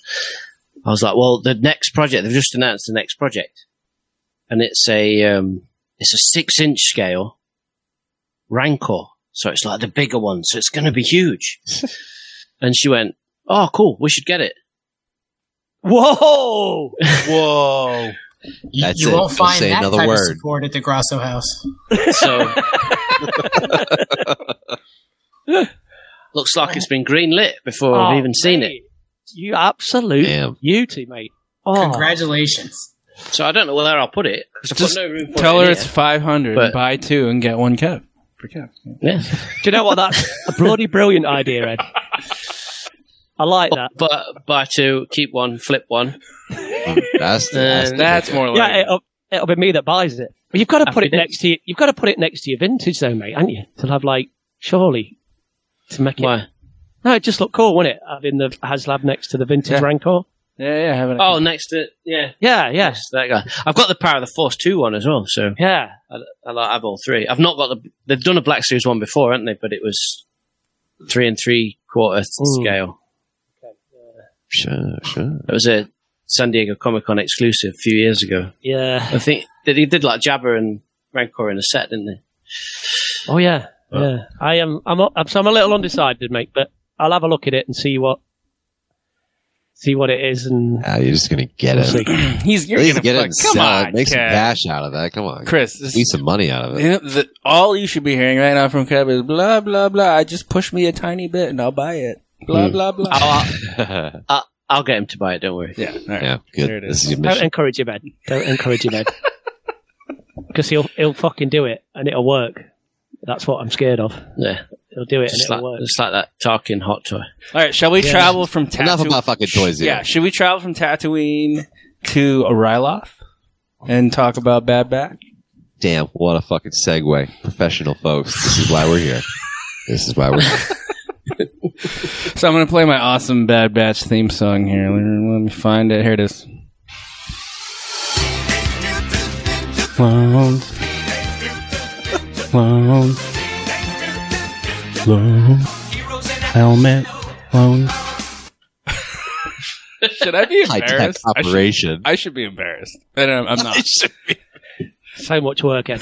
I was like, "Well, the next project they've just announced the next project, and it's a um, it's a six inch scale Rancor, so it's like the bigger one, so it's going to be huge." and she went, "Oh, cool, we should get it." Whoa! Whoa. You, That's you it. won't Don't find say that another type word. of support at the Grasso house. So looks like it's been green lit before Oh, I've even seen it. You absolute Damn. beauty, mate. Oh, Congratulations. So I don't know where I'll put it Just no room Tell her in it's 500. Buy two and get one Kev. For Kev. Yeah. do you know what? That's a bloody brilliant idea, Ed. I like that. But buy two, keep one, flip one. That's, that's, That's more like Yeah, it'll, it'll be me that buys it. But you've got to put Happy it next to you. You've got to put it next to your vintage, though, mate, haven't you? To have like surely to make it. Why? No, it just looked cool, wouldn't it? Having the HasLab next to the vintage Yeah. Rancor. Yeah, yeah. Having a, Oh, next to yeah, Yeah, yeah, yes, that guy. I've got the Power of the Force two one as well, so yeah. I, I like have all three. I've not got the. They've done a Black Series one before, haven't they? But it was three and three quarter Ooh. scale. Sure, sure. It was a San Diego Comic Con exclusive a few years ago. Yeah. I think they they did like Jabba and Rancor in a set, didn't he? Oh yeah. Yeah. I am. I'm. I'm, so I'm a little undecided, mate. But I'll have a look at it and see what. See what it is, and Ah, you're just gonna get it. see. he's you're gonna get it fuck- and come sell on, it. Make some Kev. cash out of that. Come on, Chris, this- Squeeze some money out of it. You know, the, all you should be hearing right now from Kev is blah blah blah. I just push me a tiny bit and I'll buy it. Blah Hmm. blah blah. I'll, I'll, I'll get him to buy it. Don't worry. yeah, all right. yeah, There good. it This is. is your Don't encourage him, Ed. Don't encourage him, Ed. Because he'll he'll fucking do it and it'll work. That's what I'm scared of. Yeah, He'll do it just and it'll work. just like that Tarkin hot toy. All right, shall we Yeah. travel from Tatooine? Enough about fucking toys here. Yeah, should we travel from Tatooine to Ryloth and talk about Bad Batch? Damn, what a fucking segue. Professional folks. This is why we're here. This is why we're here. So I'm gonna play my awesome Bad Batch theme song here. Let me, find it. Here it is. Clones. Clones. Clones. Helmet. Clones. Should I be High tech embarrassed? I should, operation. I should be embarrassed. But I'm, I'm not. So much work, Ed.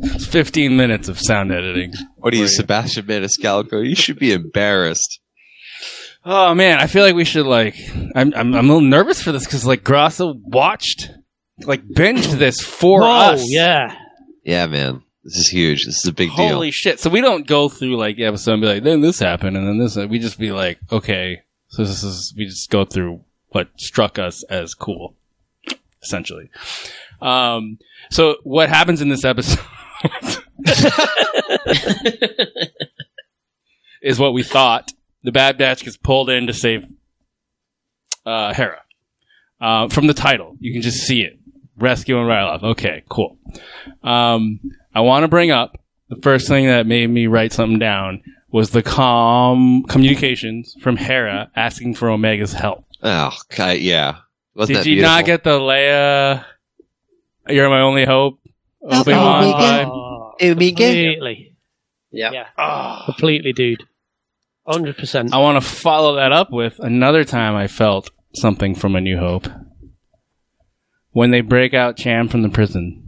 It's 15 minutes of sound editing. What are you, Sebastian Maniscalco? You should be embarrassed. Oh man, I feel like we should like. I'm I'm, I'm a little nervous for this because like Grasso watched, like binged this for Whoa, us. yeah. Yeah, man. This is huge. This is a big deal. Holy shit! So we don't go through like the episode and be like, then this happened and then this. We just be like, okay, so this is we just go through what struck us as cool, essentially. Um. So what happens in this episode? is what we thought. The Bad Batch gets pulled in to save uh, Hera. Uh, from the title, you can just see it. rescue rescuing Ryloth. Okay, cool. Um, I want to bring up the first thing that made me write something down was the calm communications from Hera asking for Omega's help. Oh, okay, yeah. Wasn't Did you not get the Leia? You're my only hope. Obi Wan vibe. Completely. Yeah. Yeah. Completely, dude. 100%. I want to follow that up with another time I felt something from A New Hope. When they break out Cham from the prison.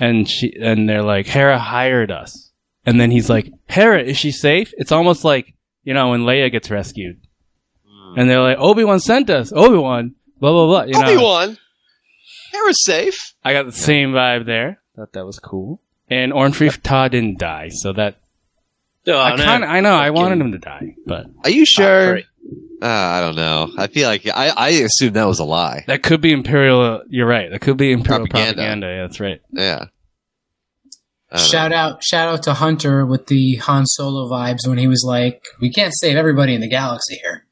And she and they're like, Hera hired us. And then he's like, Hera, is she safe? It's almost like, you know, when Leia gets rescued. And they're like, Obi-Wan sent us. Obi-Wan. Blah, blah, blah. You know? Obi-Wan. Hera's safe. I got the same vibe there. Thought that was cool. And Orn Free Taa didn't die, so that Oh, I no. kind of I know I wanted him to die, but Are you sure? great. Uh, I don't know. I feel like I, I assume that was a lie. that could be Imperial. You're right. That could be Imperial Propaganda. propaganda. Yeah, that's right. Yeah. I don't Shout out, shout out to Hunter with the Han Solo vibes when he was like, "We can't save everybody in the galaxy here."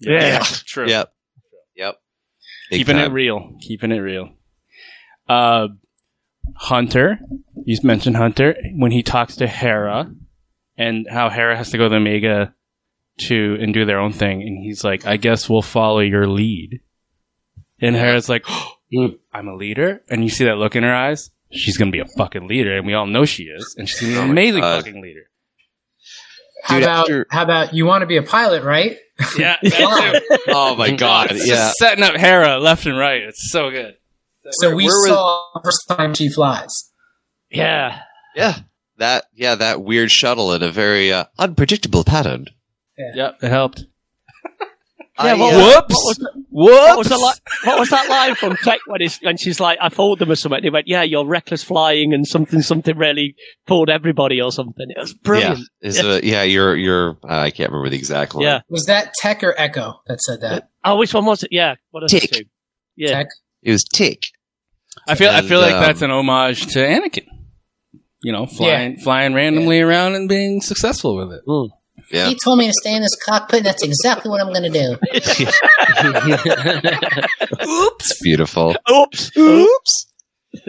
yeah. true. Yep. Yep. Big Keeping it real. Keeping it real. Uh, Hunter. You mentioned Hunter when he talks to Hera, and how Hera has to go to Omega to and do their own thing, and he's like, "I guess we'll follow your lead." And Hera's like, "I'm a leader," and you see that look in her eyes. She's gonna be a fucking leader, and we all know she is, and she's Oh an amazing God. fucking leader. How Dude, about after- how about you want to be a pilot, right? Yeah, Oh my god. It's Yeah. just setting up Hera left and right. It's so good. So we where saw the first time she flies. Yeah. Yeah. That yeah, that weird shuttle in a very uh, unpredictable pattern. Yeah. Yep, it helped. Yeah, I, what, uh, what, was the, what, was the Whoops. li- what was that line from Tech when, it's, when she's like, I told them or something? They went, yeah, you're reckless flying and something, something really pulled everybody or something. It was brilliant. Yeah, is uh, yeah, you're you're. Uh, I can't remember the exact one. Yeah. Was that Tech or Echo that said that? Oh, which one was it? Yeah. What are the Tick. two? Yeah. Tech. it was Tick. I feel I feel like um, that's an homage to Anakin. You know, flying flying randomly around and being successful with it. Yeah, He told me to stay in this cockpit, and that's exactly what I'm going to do. it's beautiful. Oops. Oops, this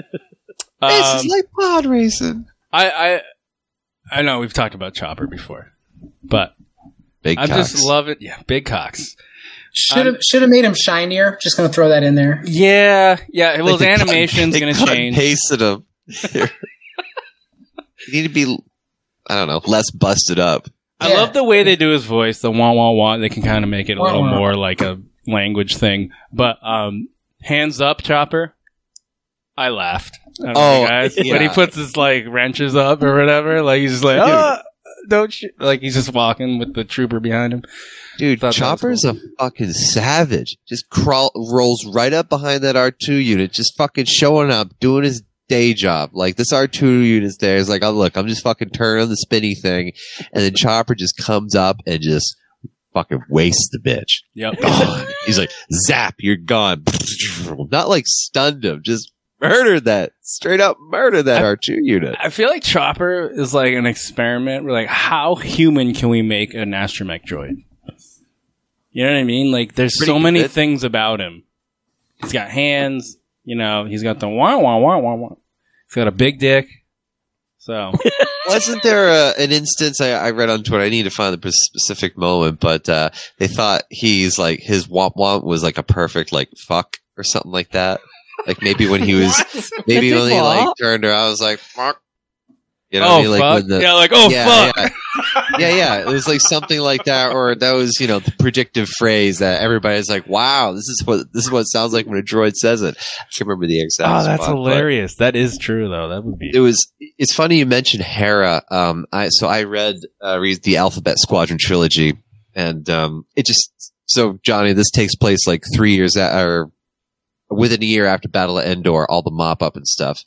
Um, is like pod racing. I I I know we've talked about Chopper before, but Big I cocks. just love it. Yeah, big cocks. Should have should have made him shinier. Just gonna throw that in there. Yeah, yeah. Well, Like his they cut- animation's gonna cut and change. Pasted him. you need to be. I don't know, less busted up. I Yeah. love the way they do his voice, the wah wah wah. They can kind of make it a little wah. more like a language thing. But um, hands up, Chopper. I laughed. I don't Oh, guys. yeah. When he puts his like wrenches up or whatever, like he's just like, ah, don't shoot. Like he's just walking with the trooper behind him. Dude, Chopper's cool. a fucking savage. Just crawl, rolls right up behind that R2 unit, just fucking showing up, doing his day job. Like this R2 unit's there. It's like, oh look, I'm just fucking turning on the spinny thing, and then Chopper just comes up and just fucking wastes the bitch. Yep. Gone. He's like, zap, you're gone. Not like stunned him, just murdered that. Straight up murdered that R2 unit. I feel like Chopper is like an experiment. We're like, how human can we make an astromech droid? You know what I mean? Like, there's Pretty so many good. things about him. He's got hands. You know, he's got the wah wah wah wah wah. He's got a big dick. So Wasn't there a, an instance I, I read on Twitter? I need to find the specific moment, but uh, they thought he's like his womp womp was like a perfect like fuck or something like that. Like maybe when he was maybe when he like turned around, I was like fuck. You know, oh I mean? like fuck, the, yeah, like oh yeah, fuck. yeah. yeah, yeah. It was like something like that, or that was you know the predictive phrase that everybody's like, "Wow, this is what this is what it sounds like when a droid says it." I can't remember the exact. Oh, that's spot, hilarious. That is true though. That would be. it was it's funny you mentioned hera um i so i read uh read the alphabet squadron trilogy and um it just so johnny this takes place like three years a- or within a year after battle of endor all the mop up and stuff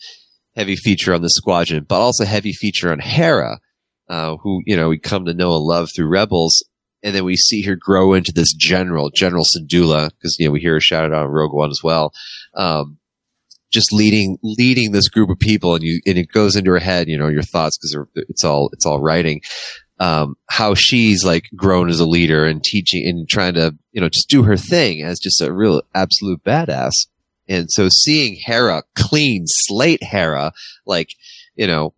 heavy feature on the squadron but also heavy feature on hera uh who you know we come to know and love through rebels. And then we see her grow into this general general Syndulla, because you know we hear her shouted out on rogue one as well. Um just leading leading this group of people and you and it goes into her head you know your thoughts because it's all it's all writing. Um how she's like grown as a leader and teaching and trying to you know just do her thing as just a real absolute badass And so seeing Hera clean slate Hera, like, you know,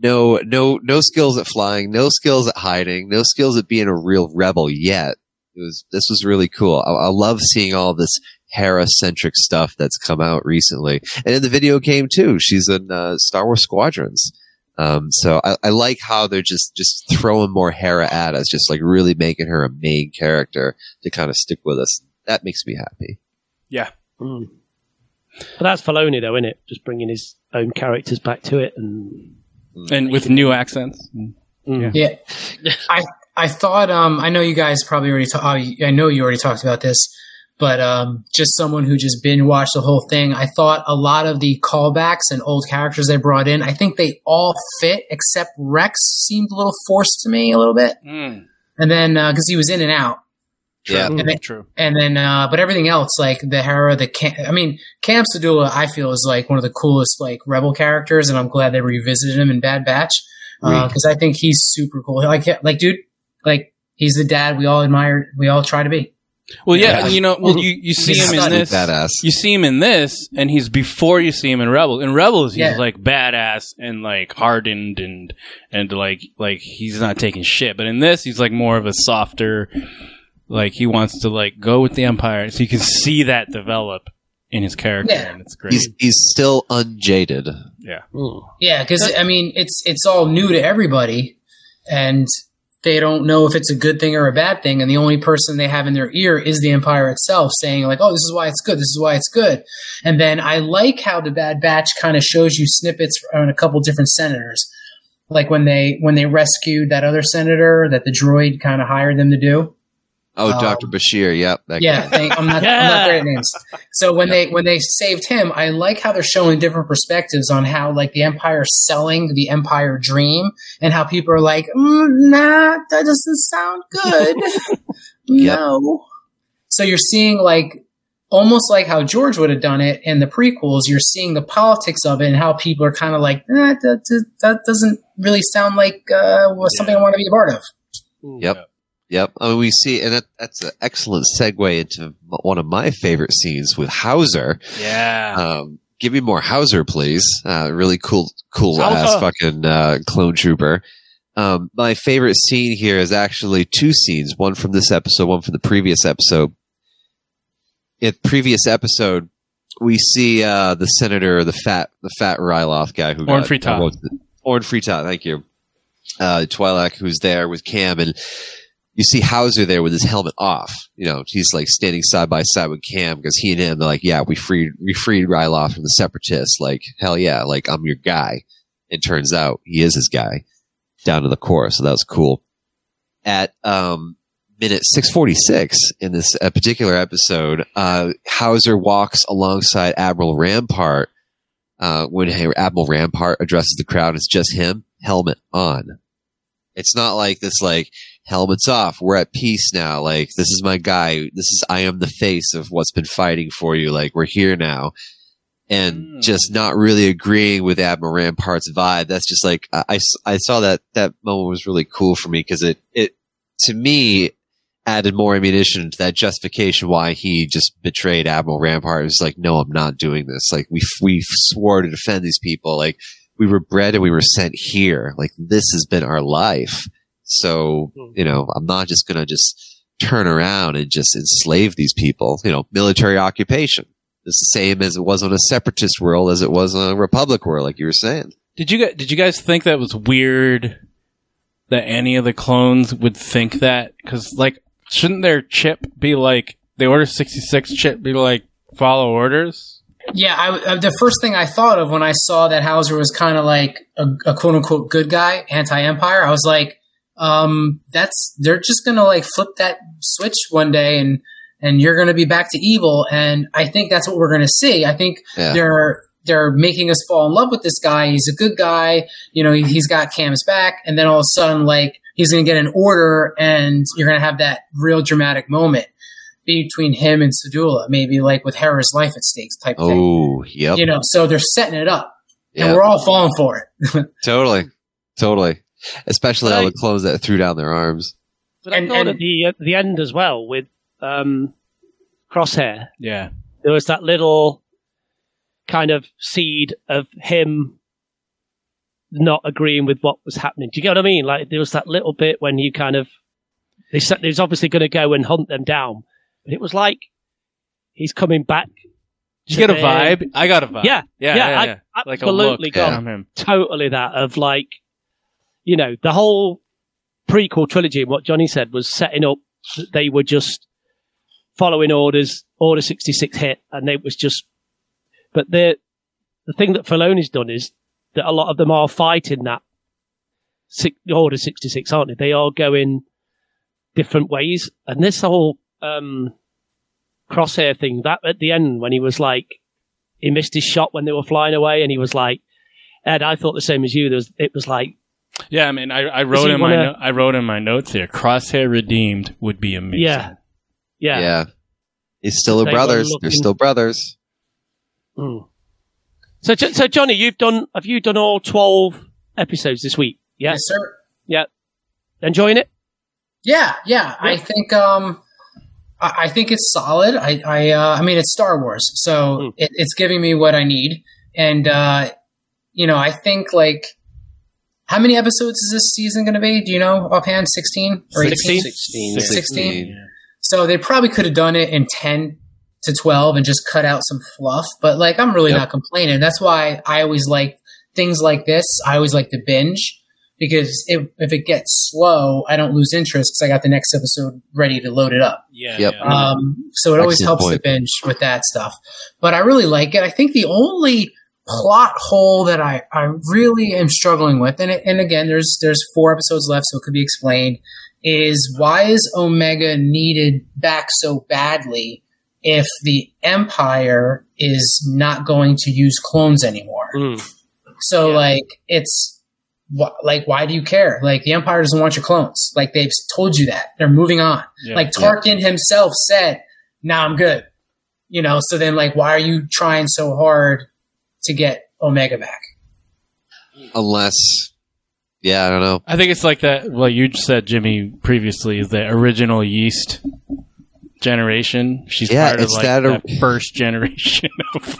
no, no, no skills at flying, no skills at hiding, no skills at being a real rebel yet. It was, this was really cool. I, I love seeing all this Hera centric stuff that's come out recently. And in the video game too, she's in uh, Star Wars Squadrons. Um, so I, I like how they're just, just throwing more Hera at us, just like really making her a main character to kind of stick with us. That makes me happy. Yeah. Mm. But that's Filoni, though, isn't it? Just bringing his own characters back to it, and and with new accents. Mm. Yeah. I I thought um I know you guys probably already ta- uh, I know you already talked about this, but um just someone who just binge watched the whole thing. I thought a lot of the callbacks and old characters they brought in, I think they all fit except Rex seemed a little forced to me a little bit. And then because he was in and out. Yeah, and then, true. And then, uh, but everything else, like the Hera, the Cham, I mean, Cham Syndulla, I feel is like one of the coolest like rebel characters, and I'm glad they revisited him in Bad Batch because I think he's super cool. Like, like, dude, like he's the dad we all admire, we all try to be. Well, yeah, Yeah. you know, well, you, you see He's him in this. Badass. You see him in this, and he's before you see him in Rebels. In Rebels, he's Yeah. like badass and like hardened and and like like he's not taking shit. But in this, he's like more of a softer. Like he wants to like go with the Empire, so you can see that develop in his character, Yeah. and it's great. He's, he's still unjaded. yeah, Yeah, because I mean, it's it's all new to everybody, and they don't know if it's a good thing or a bad thing. And the only person they have in their ear is the Empire itself, saying like, "Oh, this is why it's good. This is why it's good." And then I like how the Bad Batch kind of shows you snippets on a couple different senators, like when they when they rescued that other senator that the droid kind of hired them to do. Oh, Um, Dr. Bashir. Yep. that Yeah, guy. thank, I'm not. I'm not great at names. So when they when they saved him, I like how they're showing different perspectives on how like the Empire selling the Empire dream, and how people are like, mm, "Nah, that doesn't sound good." no. So you're seeing like almost like how George would have done it in the prequels. You're seeing the politics of it and how people are kind of like, eh, that, that, that doesn't really sound like uh, something I want to be a part of. Yep. Yep. I mean, we see, and that, that's an excellent segue into one of my favorite scenes with Howzer. yeah. Um, give me more Howzer, please. Uh, really cool, cool ass fucking uh, clone trooper. Um, my favorite scene here is actually two scenes, one from this episode, one from the previous episode. In previous episode, we see uh, the senator, the fat, the fat Ryloth guy who Orn got Free-Tat. Orn thank you. Uh, Twi'lek, who's there with Cham, and you see Howzer there with his helmet off. You know, he's like standing side by side with Cham because he and him, they're like, yeah, we freed, we freed Ryloth from the separatists. Like, hell yeah, like I'm your guy. It turns out he is his guy down to the core. So that was cool. At, um, minute 646 in this uh, particular episode, uh, Howzer walks alongside Admiral Rampart. Uh, when Admiral Rampart addresses the crowd, it's just him, helmet on. It's not like this, like, helmets off. We're at peace now. Like, this is my guy. This is, I am the face of what's been fighting for you. Like, we're here now. And hmm. just not really agreeing with Admiral Rampart's vibe. That's just like, I, I, I saw that, that moment was really cool for me because it, it, to me, added more ammunition to that justification why he just betrayed Admiral Rampart. It was like, no, I'm not doing this. Like, we, we swore to defend these people. Like, we were bred and we were sent here. Like, this has been our life. So, you know, I'm not just going to just turn around and just enslave these people. You know, military occupation. It's the same as it was on a separatist world as it was on a republic world, like you were saying. Did you guys, did you guys think that was weird that any of the clones would think that? Because like, shouldn't their chip be like the Order sixty six chip be like follow orders? Yeah, I, uh, the first thing I thought of when I saw that Howzer was kind of like a, a quote unquote good guy, anti Empire, I was like, um, that's they're just gonna like flip that switch one day and and you're gonna be back to evil. And I think that's what we're gonna see. I think Yeah. they're they're making us fall in love with this guy. He's a good guy. You know, he- he's got Cham's back, and then all of a sudden, like he's gonna get an order, and you're gonna have that real dramatic moment between him and Syndulla, maybe like with Hera's life at stake type thing. Oh, yep. You know, so they're setting it up, and we're all falling for it. Totally. Totally. Especially all Right. the clones that threw down their arms. But I thought and- at the at the end as well with um, Crosshair, Yeah. there was that little kind of seed of him not agreeing with what was happening. Do you get what I mean? Like there was that little bit when you kind of they said he was obviously going to go and hunt them down, but it was like he's coming back. Did to you get a vibe? I got a vibe. Yeah, yeah, yeah, yeah. I yeah. Like a absolutely look got from him. totally that of like, you know, the whole prequel trilogy. What Johnny said was setting up they were just following orders. Order sixty six hit, and it was just. But the the thing that Filoni's done is that a lot of them are fighting that six, Order sixty six, aren't they? They are going different ways, and this whole um, crosshair thing that at the end when he was like he missed his shot when they were flying away, and he was like, Ed, I thought the same as you. There was, it was like, Yeah, I mean, I, I wrote in my wanna- no- I wrote in my notes here. Crosshair redeemed would be amazing. yeah, yeah, Yeah. He's still a were brothers. They're still brothers. Mm. So, so Johnny, you've done, have you done all twelve episodes this week? Yeah? Yes, sir. Yeah, enjoying it? Yeah, yeah. I think um, I, I think it's solid. I I uh, I mean, it's Star Wars, so it, it's giving me what I need, and uh, you know, I think like. How many episodes is this season going to be? Do you know offhand? 16 or 18? 16. 16, 16. So they probably could have done it in 10 to 12 and just cut out some fluff. But like, I'm really Yep. not complaining. That's why I always like things like this. I always like to binge because if, if it gets slow, I don't lose interest because I got the next episode ready to load it up. Yeah. Yep. Um, so it always Excellent helps point. to binge with that stuff. But I really like it. I think the only plot hole that I, I really am struggling with, and, it- and again, there's there's four episodes left, so it could be explained, is why is Omega needed back so badly if the Empire is not going to use clones anymore? Hmm. So like it's wh- like why do you care? Like the Empire doesn't want your clones. Like they've told you that they're moving on. Yeah. Like Tarkin himself said, "Now I'm good." You know. So then, like, why are you trying so hard to get Omega back? Unless, yeah, I don't know. I think it's like that. Well, you said Jimmy previously is the original yeast generation. She's Yeah, part of it's like that- that, first generation of.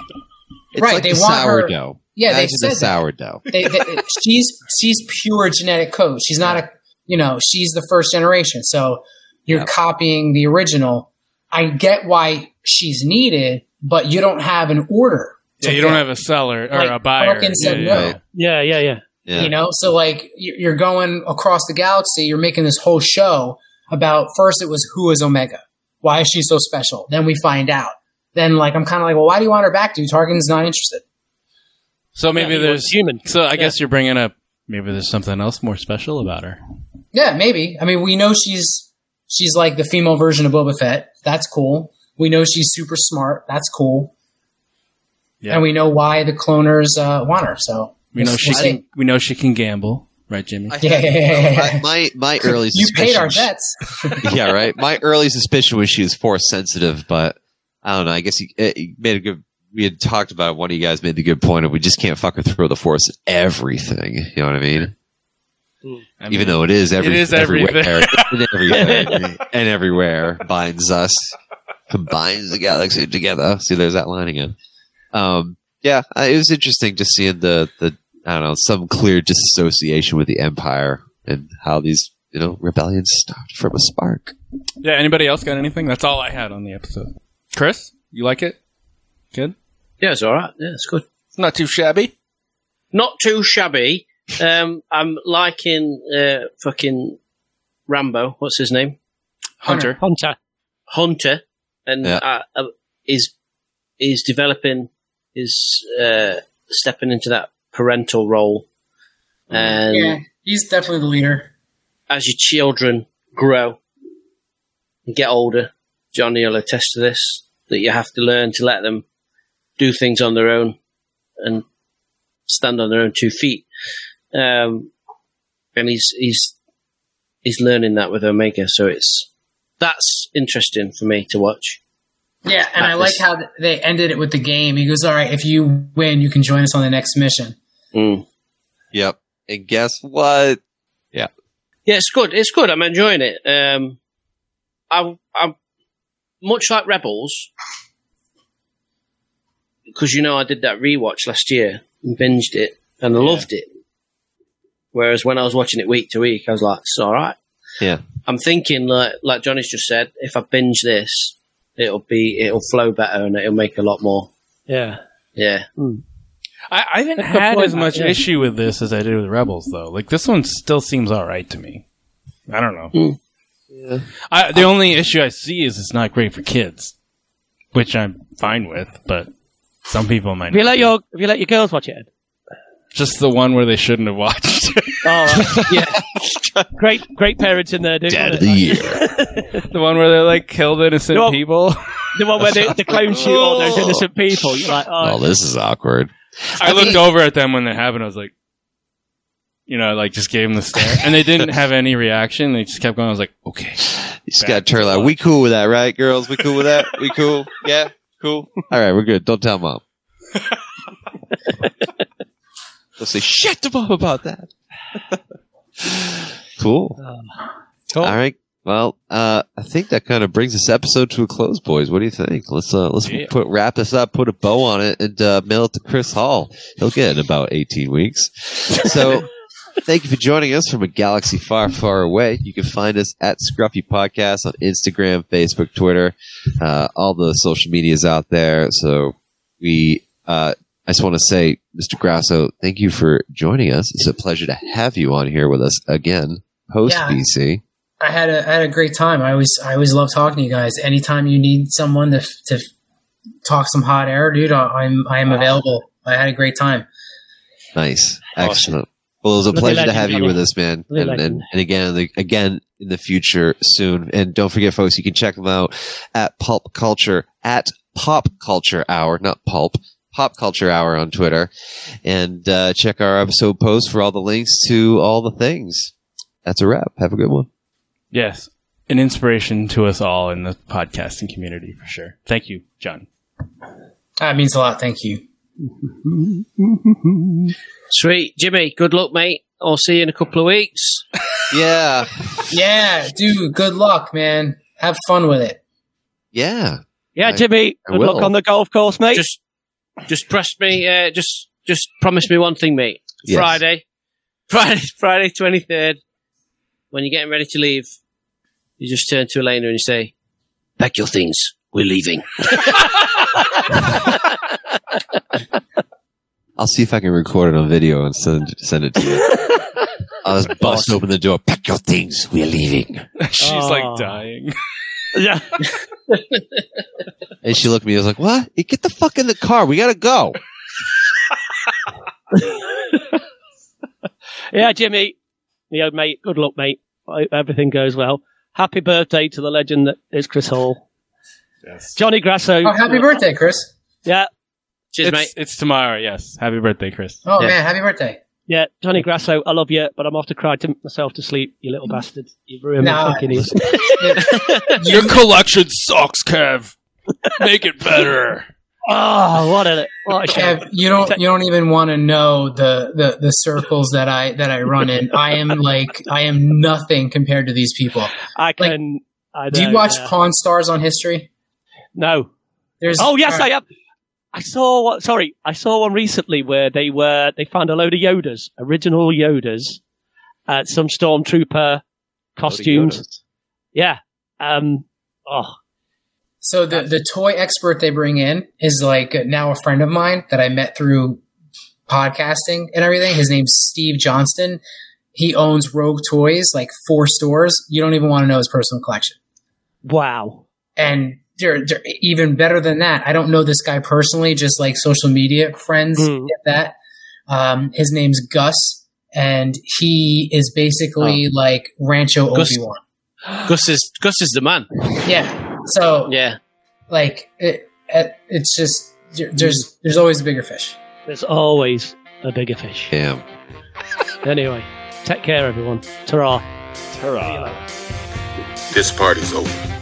It's Right, like they the want her- sourdough. Yeah, they Imagine the said that. sourdough. They, they, she's she's pure genetic code. She's not a you know she's the first generation. So you're copying the original. I get why she's needed, but you don't have an order. Yeah, you don't have a seller or Like a buyer. Said yeah, no. yeah. Yeah, yeah, yeah. Yeah. You know, so like you- you're going across the galaxy, you're making this whole show about first it was who is Omega? Why is she so special? Then we find out. Then like I'm kind of like, well, why do you want her back, dude? Tarkin's not interested. So maybe Yeah, there's human. So I guess you're bringing up maybe there's something else more special about her. Yeah, maybe. I mean, we know she's she's like the female version of Boba Fett. That's cool. We know she's super smart. That's cool. Yeah. And we know why the cloners uh, want her. So We know she can, we know she can gamble, right, Jimmy? I Yeah, yeah, yeah, yeah. my, my my early You paid our suspicion- bets. yeah, right. My early suspicion was she was force sensitive, but I don't know. I guess you, uh, you made a good. We had talked about it, one of you guys made the good point of we just can't fucking throw the force at everything. You know what I mean? I mean, Even though it is every, it is everywhere, everything. and everything and everywhere binds us, combines the galaxy together. See, there's that line again. Um, yeah, uh, it was interesting just seeing the the I don't know some clear disassociation with the empire and how these you know rebellions started from a spark. Yeah. Anybody else got anything? That's all I had on the episode. Chris, you like it? Good. Yeah, it's all right. Yeah, it's good. It's not too shabby. Not too shabby. Um, I'm liking uh, fucking Rambo. What's his name? Hunter. Hunter. Hunter, and Yeah. uh, uh, is is developing, is uh, stepping into that parental role, and yeah, he's definitely the leader. as your children grow and get older, Johnny will attest to this, that you have to learn to let them do things on their own and stand on their own two feet. Um, and he's he's he's learning that with Omega, so it's that's interesting for me to watch. Yeah, and I That like how they ended it with the game. He goes, "All right, if you win, you can join us on the next mission." Mm. Yep. And guess what? Yeah. Yeah, it's good. It's good. I'm enjoying it. Um, I, I'm much like Rebels. because you know I did that rewatch last year and binged it and I loved it. Whereas when I was watching it week to week, I was like, it's all right. Yeah. I'm thinking like like Johnny's just said, if I binge this, it'll be it'll flow better and it'll make a lot more. Yeah. Yeah. Hmm. I, I haven't That's had as much yeah. issue with this as I did with Rebels, though. Like this one still seems all right to me. I don't know. Hmm. Yeah. I, the only issue I see is it's not great for kids, which I'm fine with. But some people might Have you not. let your Have you let your girls watch it? Ed? Just the one where they shouldn't have watched. Oh, right. yeah. great, great parents in there, dude. Dad of the year. the one where they like killed innocent No. people. The one where the, the clones shoot all those innocent people. You're like, oh, Oh, this is awkward. I looked over at them when that happened. I was like, you know, like just gave them the stare, and they didn't have any reaction. They just kept going. I was like, okay, You just got to turn like, we cool with that, right, girls? We cool with that? We cool? Yeah, cool. All right, we're good. Don't tell mom. They'll say shit to mom about that. cool. cool. All right. Well, uh, I think that kind of brings this episode to a close, boys. What do you think? Let's uh, let's Yeah. put wrap this up, put a bow on it, and uh, mail it to Chris Hall. He'll get it in about eighteen weeks. So, thank you for joining us from a galaxy far, far away. You can find us at Scruffy Podcast on Instagram, Facebook, Twitter, uh, all the social medias out there. So, we uh, I just want to say, Mr. Grasso, thank you for joining us. It's a pleasure to have you on here with us again, post Yeah. BC. I had a I had a great time. I always I always love talking to you guys. Anytime you need someone to to talk some hot air, dude, I- I'm I am available. I had a great time. Nice, excellent. Well, it was a Living pleasure to have you Johnny. with us, man. Living And, and, and again, the, again in the future soon. And don't forget, folks, you can check them out at Pulp Culture at Pop Culture Hour, not Pulp. Pop Culture Hour on Twitter, and uh, check our episode post for all the links to all the things. That's a wrap. Have a good one. yes, an inspiration to us all in the podcasting community for sure. Thank you, John. That means a lot. Thank you. Sweet. Jimmy, good luck, mate. I'll see you in a couple of weeks. Yeah. Yeah, dude. Good luck, man. Have fun with it. Yeah. yeah, I- Jimmy. I Good luck on the golf course, mate. Just just press me uh, just just promise me one thing, mate. Yes. Friday. Friday Friday twenty third. When you're getting ready to leave, you just turn to Elena and you say, Pack your things. We're leaving. I'll see if I can record it on video and send send it to you. I'll just bust open the door. Pack your things. We're leaving. She's Oh. like dying. Yeah. And she looked at me. I was like, "What? You Get the fuck in the car. We gotta go." yeah, Jimmy. Yeah, mate. Good luck, mate. Everything goes well. Happy birthday to the legend that is Chris Hall. Yes. Johnny Grasso. Oh, happy birthday, Chris. Yeah, Cheers, it's, mate. it's tomorrow. Yes. Happy birthday, Chris. Oh Yeah. man, happy birthday. Yeah. Johnny Grasso, I love you, but I'm off to cry to myself to sleep, you little bastard. You ruined Nah. my fucking ears. Your collection sucks, Kev. Make it better. oh, what a, what a shame. Kev, you don't you don't even want to know the, the the circles that I that I run in. I am like I am nothing compared to these people. I can. I Do you watch yeah. Pawn Stars on History? No. There's Oh yes, uh, I am. I saw what? Sorry, I saw one recently where they were they found a load of Yodas, original Yodas, uh, some stormtrooper costumes. Yeah. Um. Oh, So the the toy expert they bring in is like now a friend of mine that I met through podcasting and everything. His name's Steve Johnston. He owns Rogue Toys, like four stores. You don't even want to know his personal collection. wow. And they're, they're even better than that. I don't know this guy personally, just like social media friends Hmm. get that. Um, his name's Gus, and he is basically like Rancho Gus- Obi Wan. Gus is Gus is the man. Yeah. So Yeah. like it, it, it's just there- there's there's always a bigger fish. There's always a bigger fish. Damn. Anyway, take care, everyone. Ta-ra. Ta-ra. This party's over.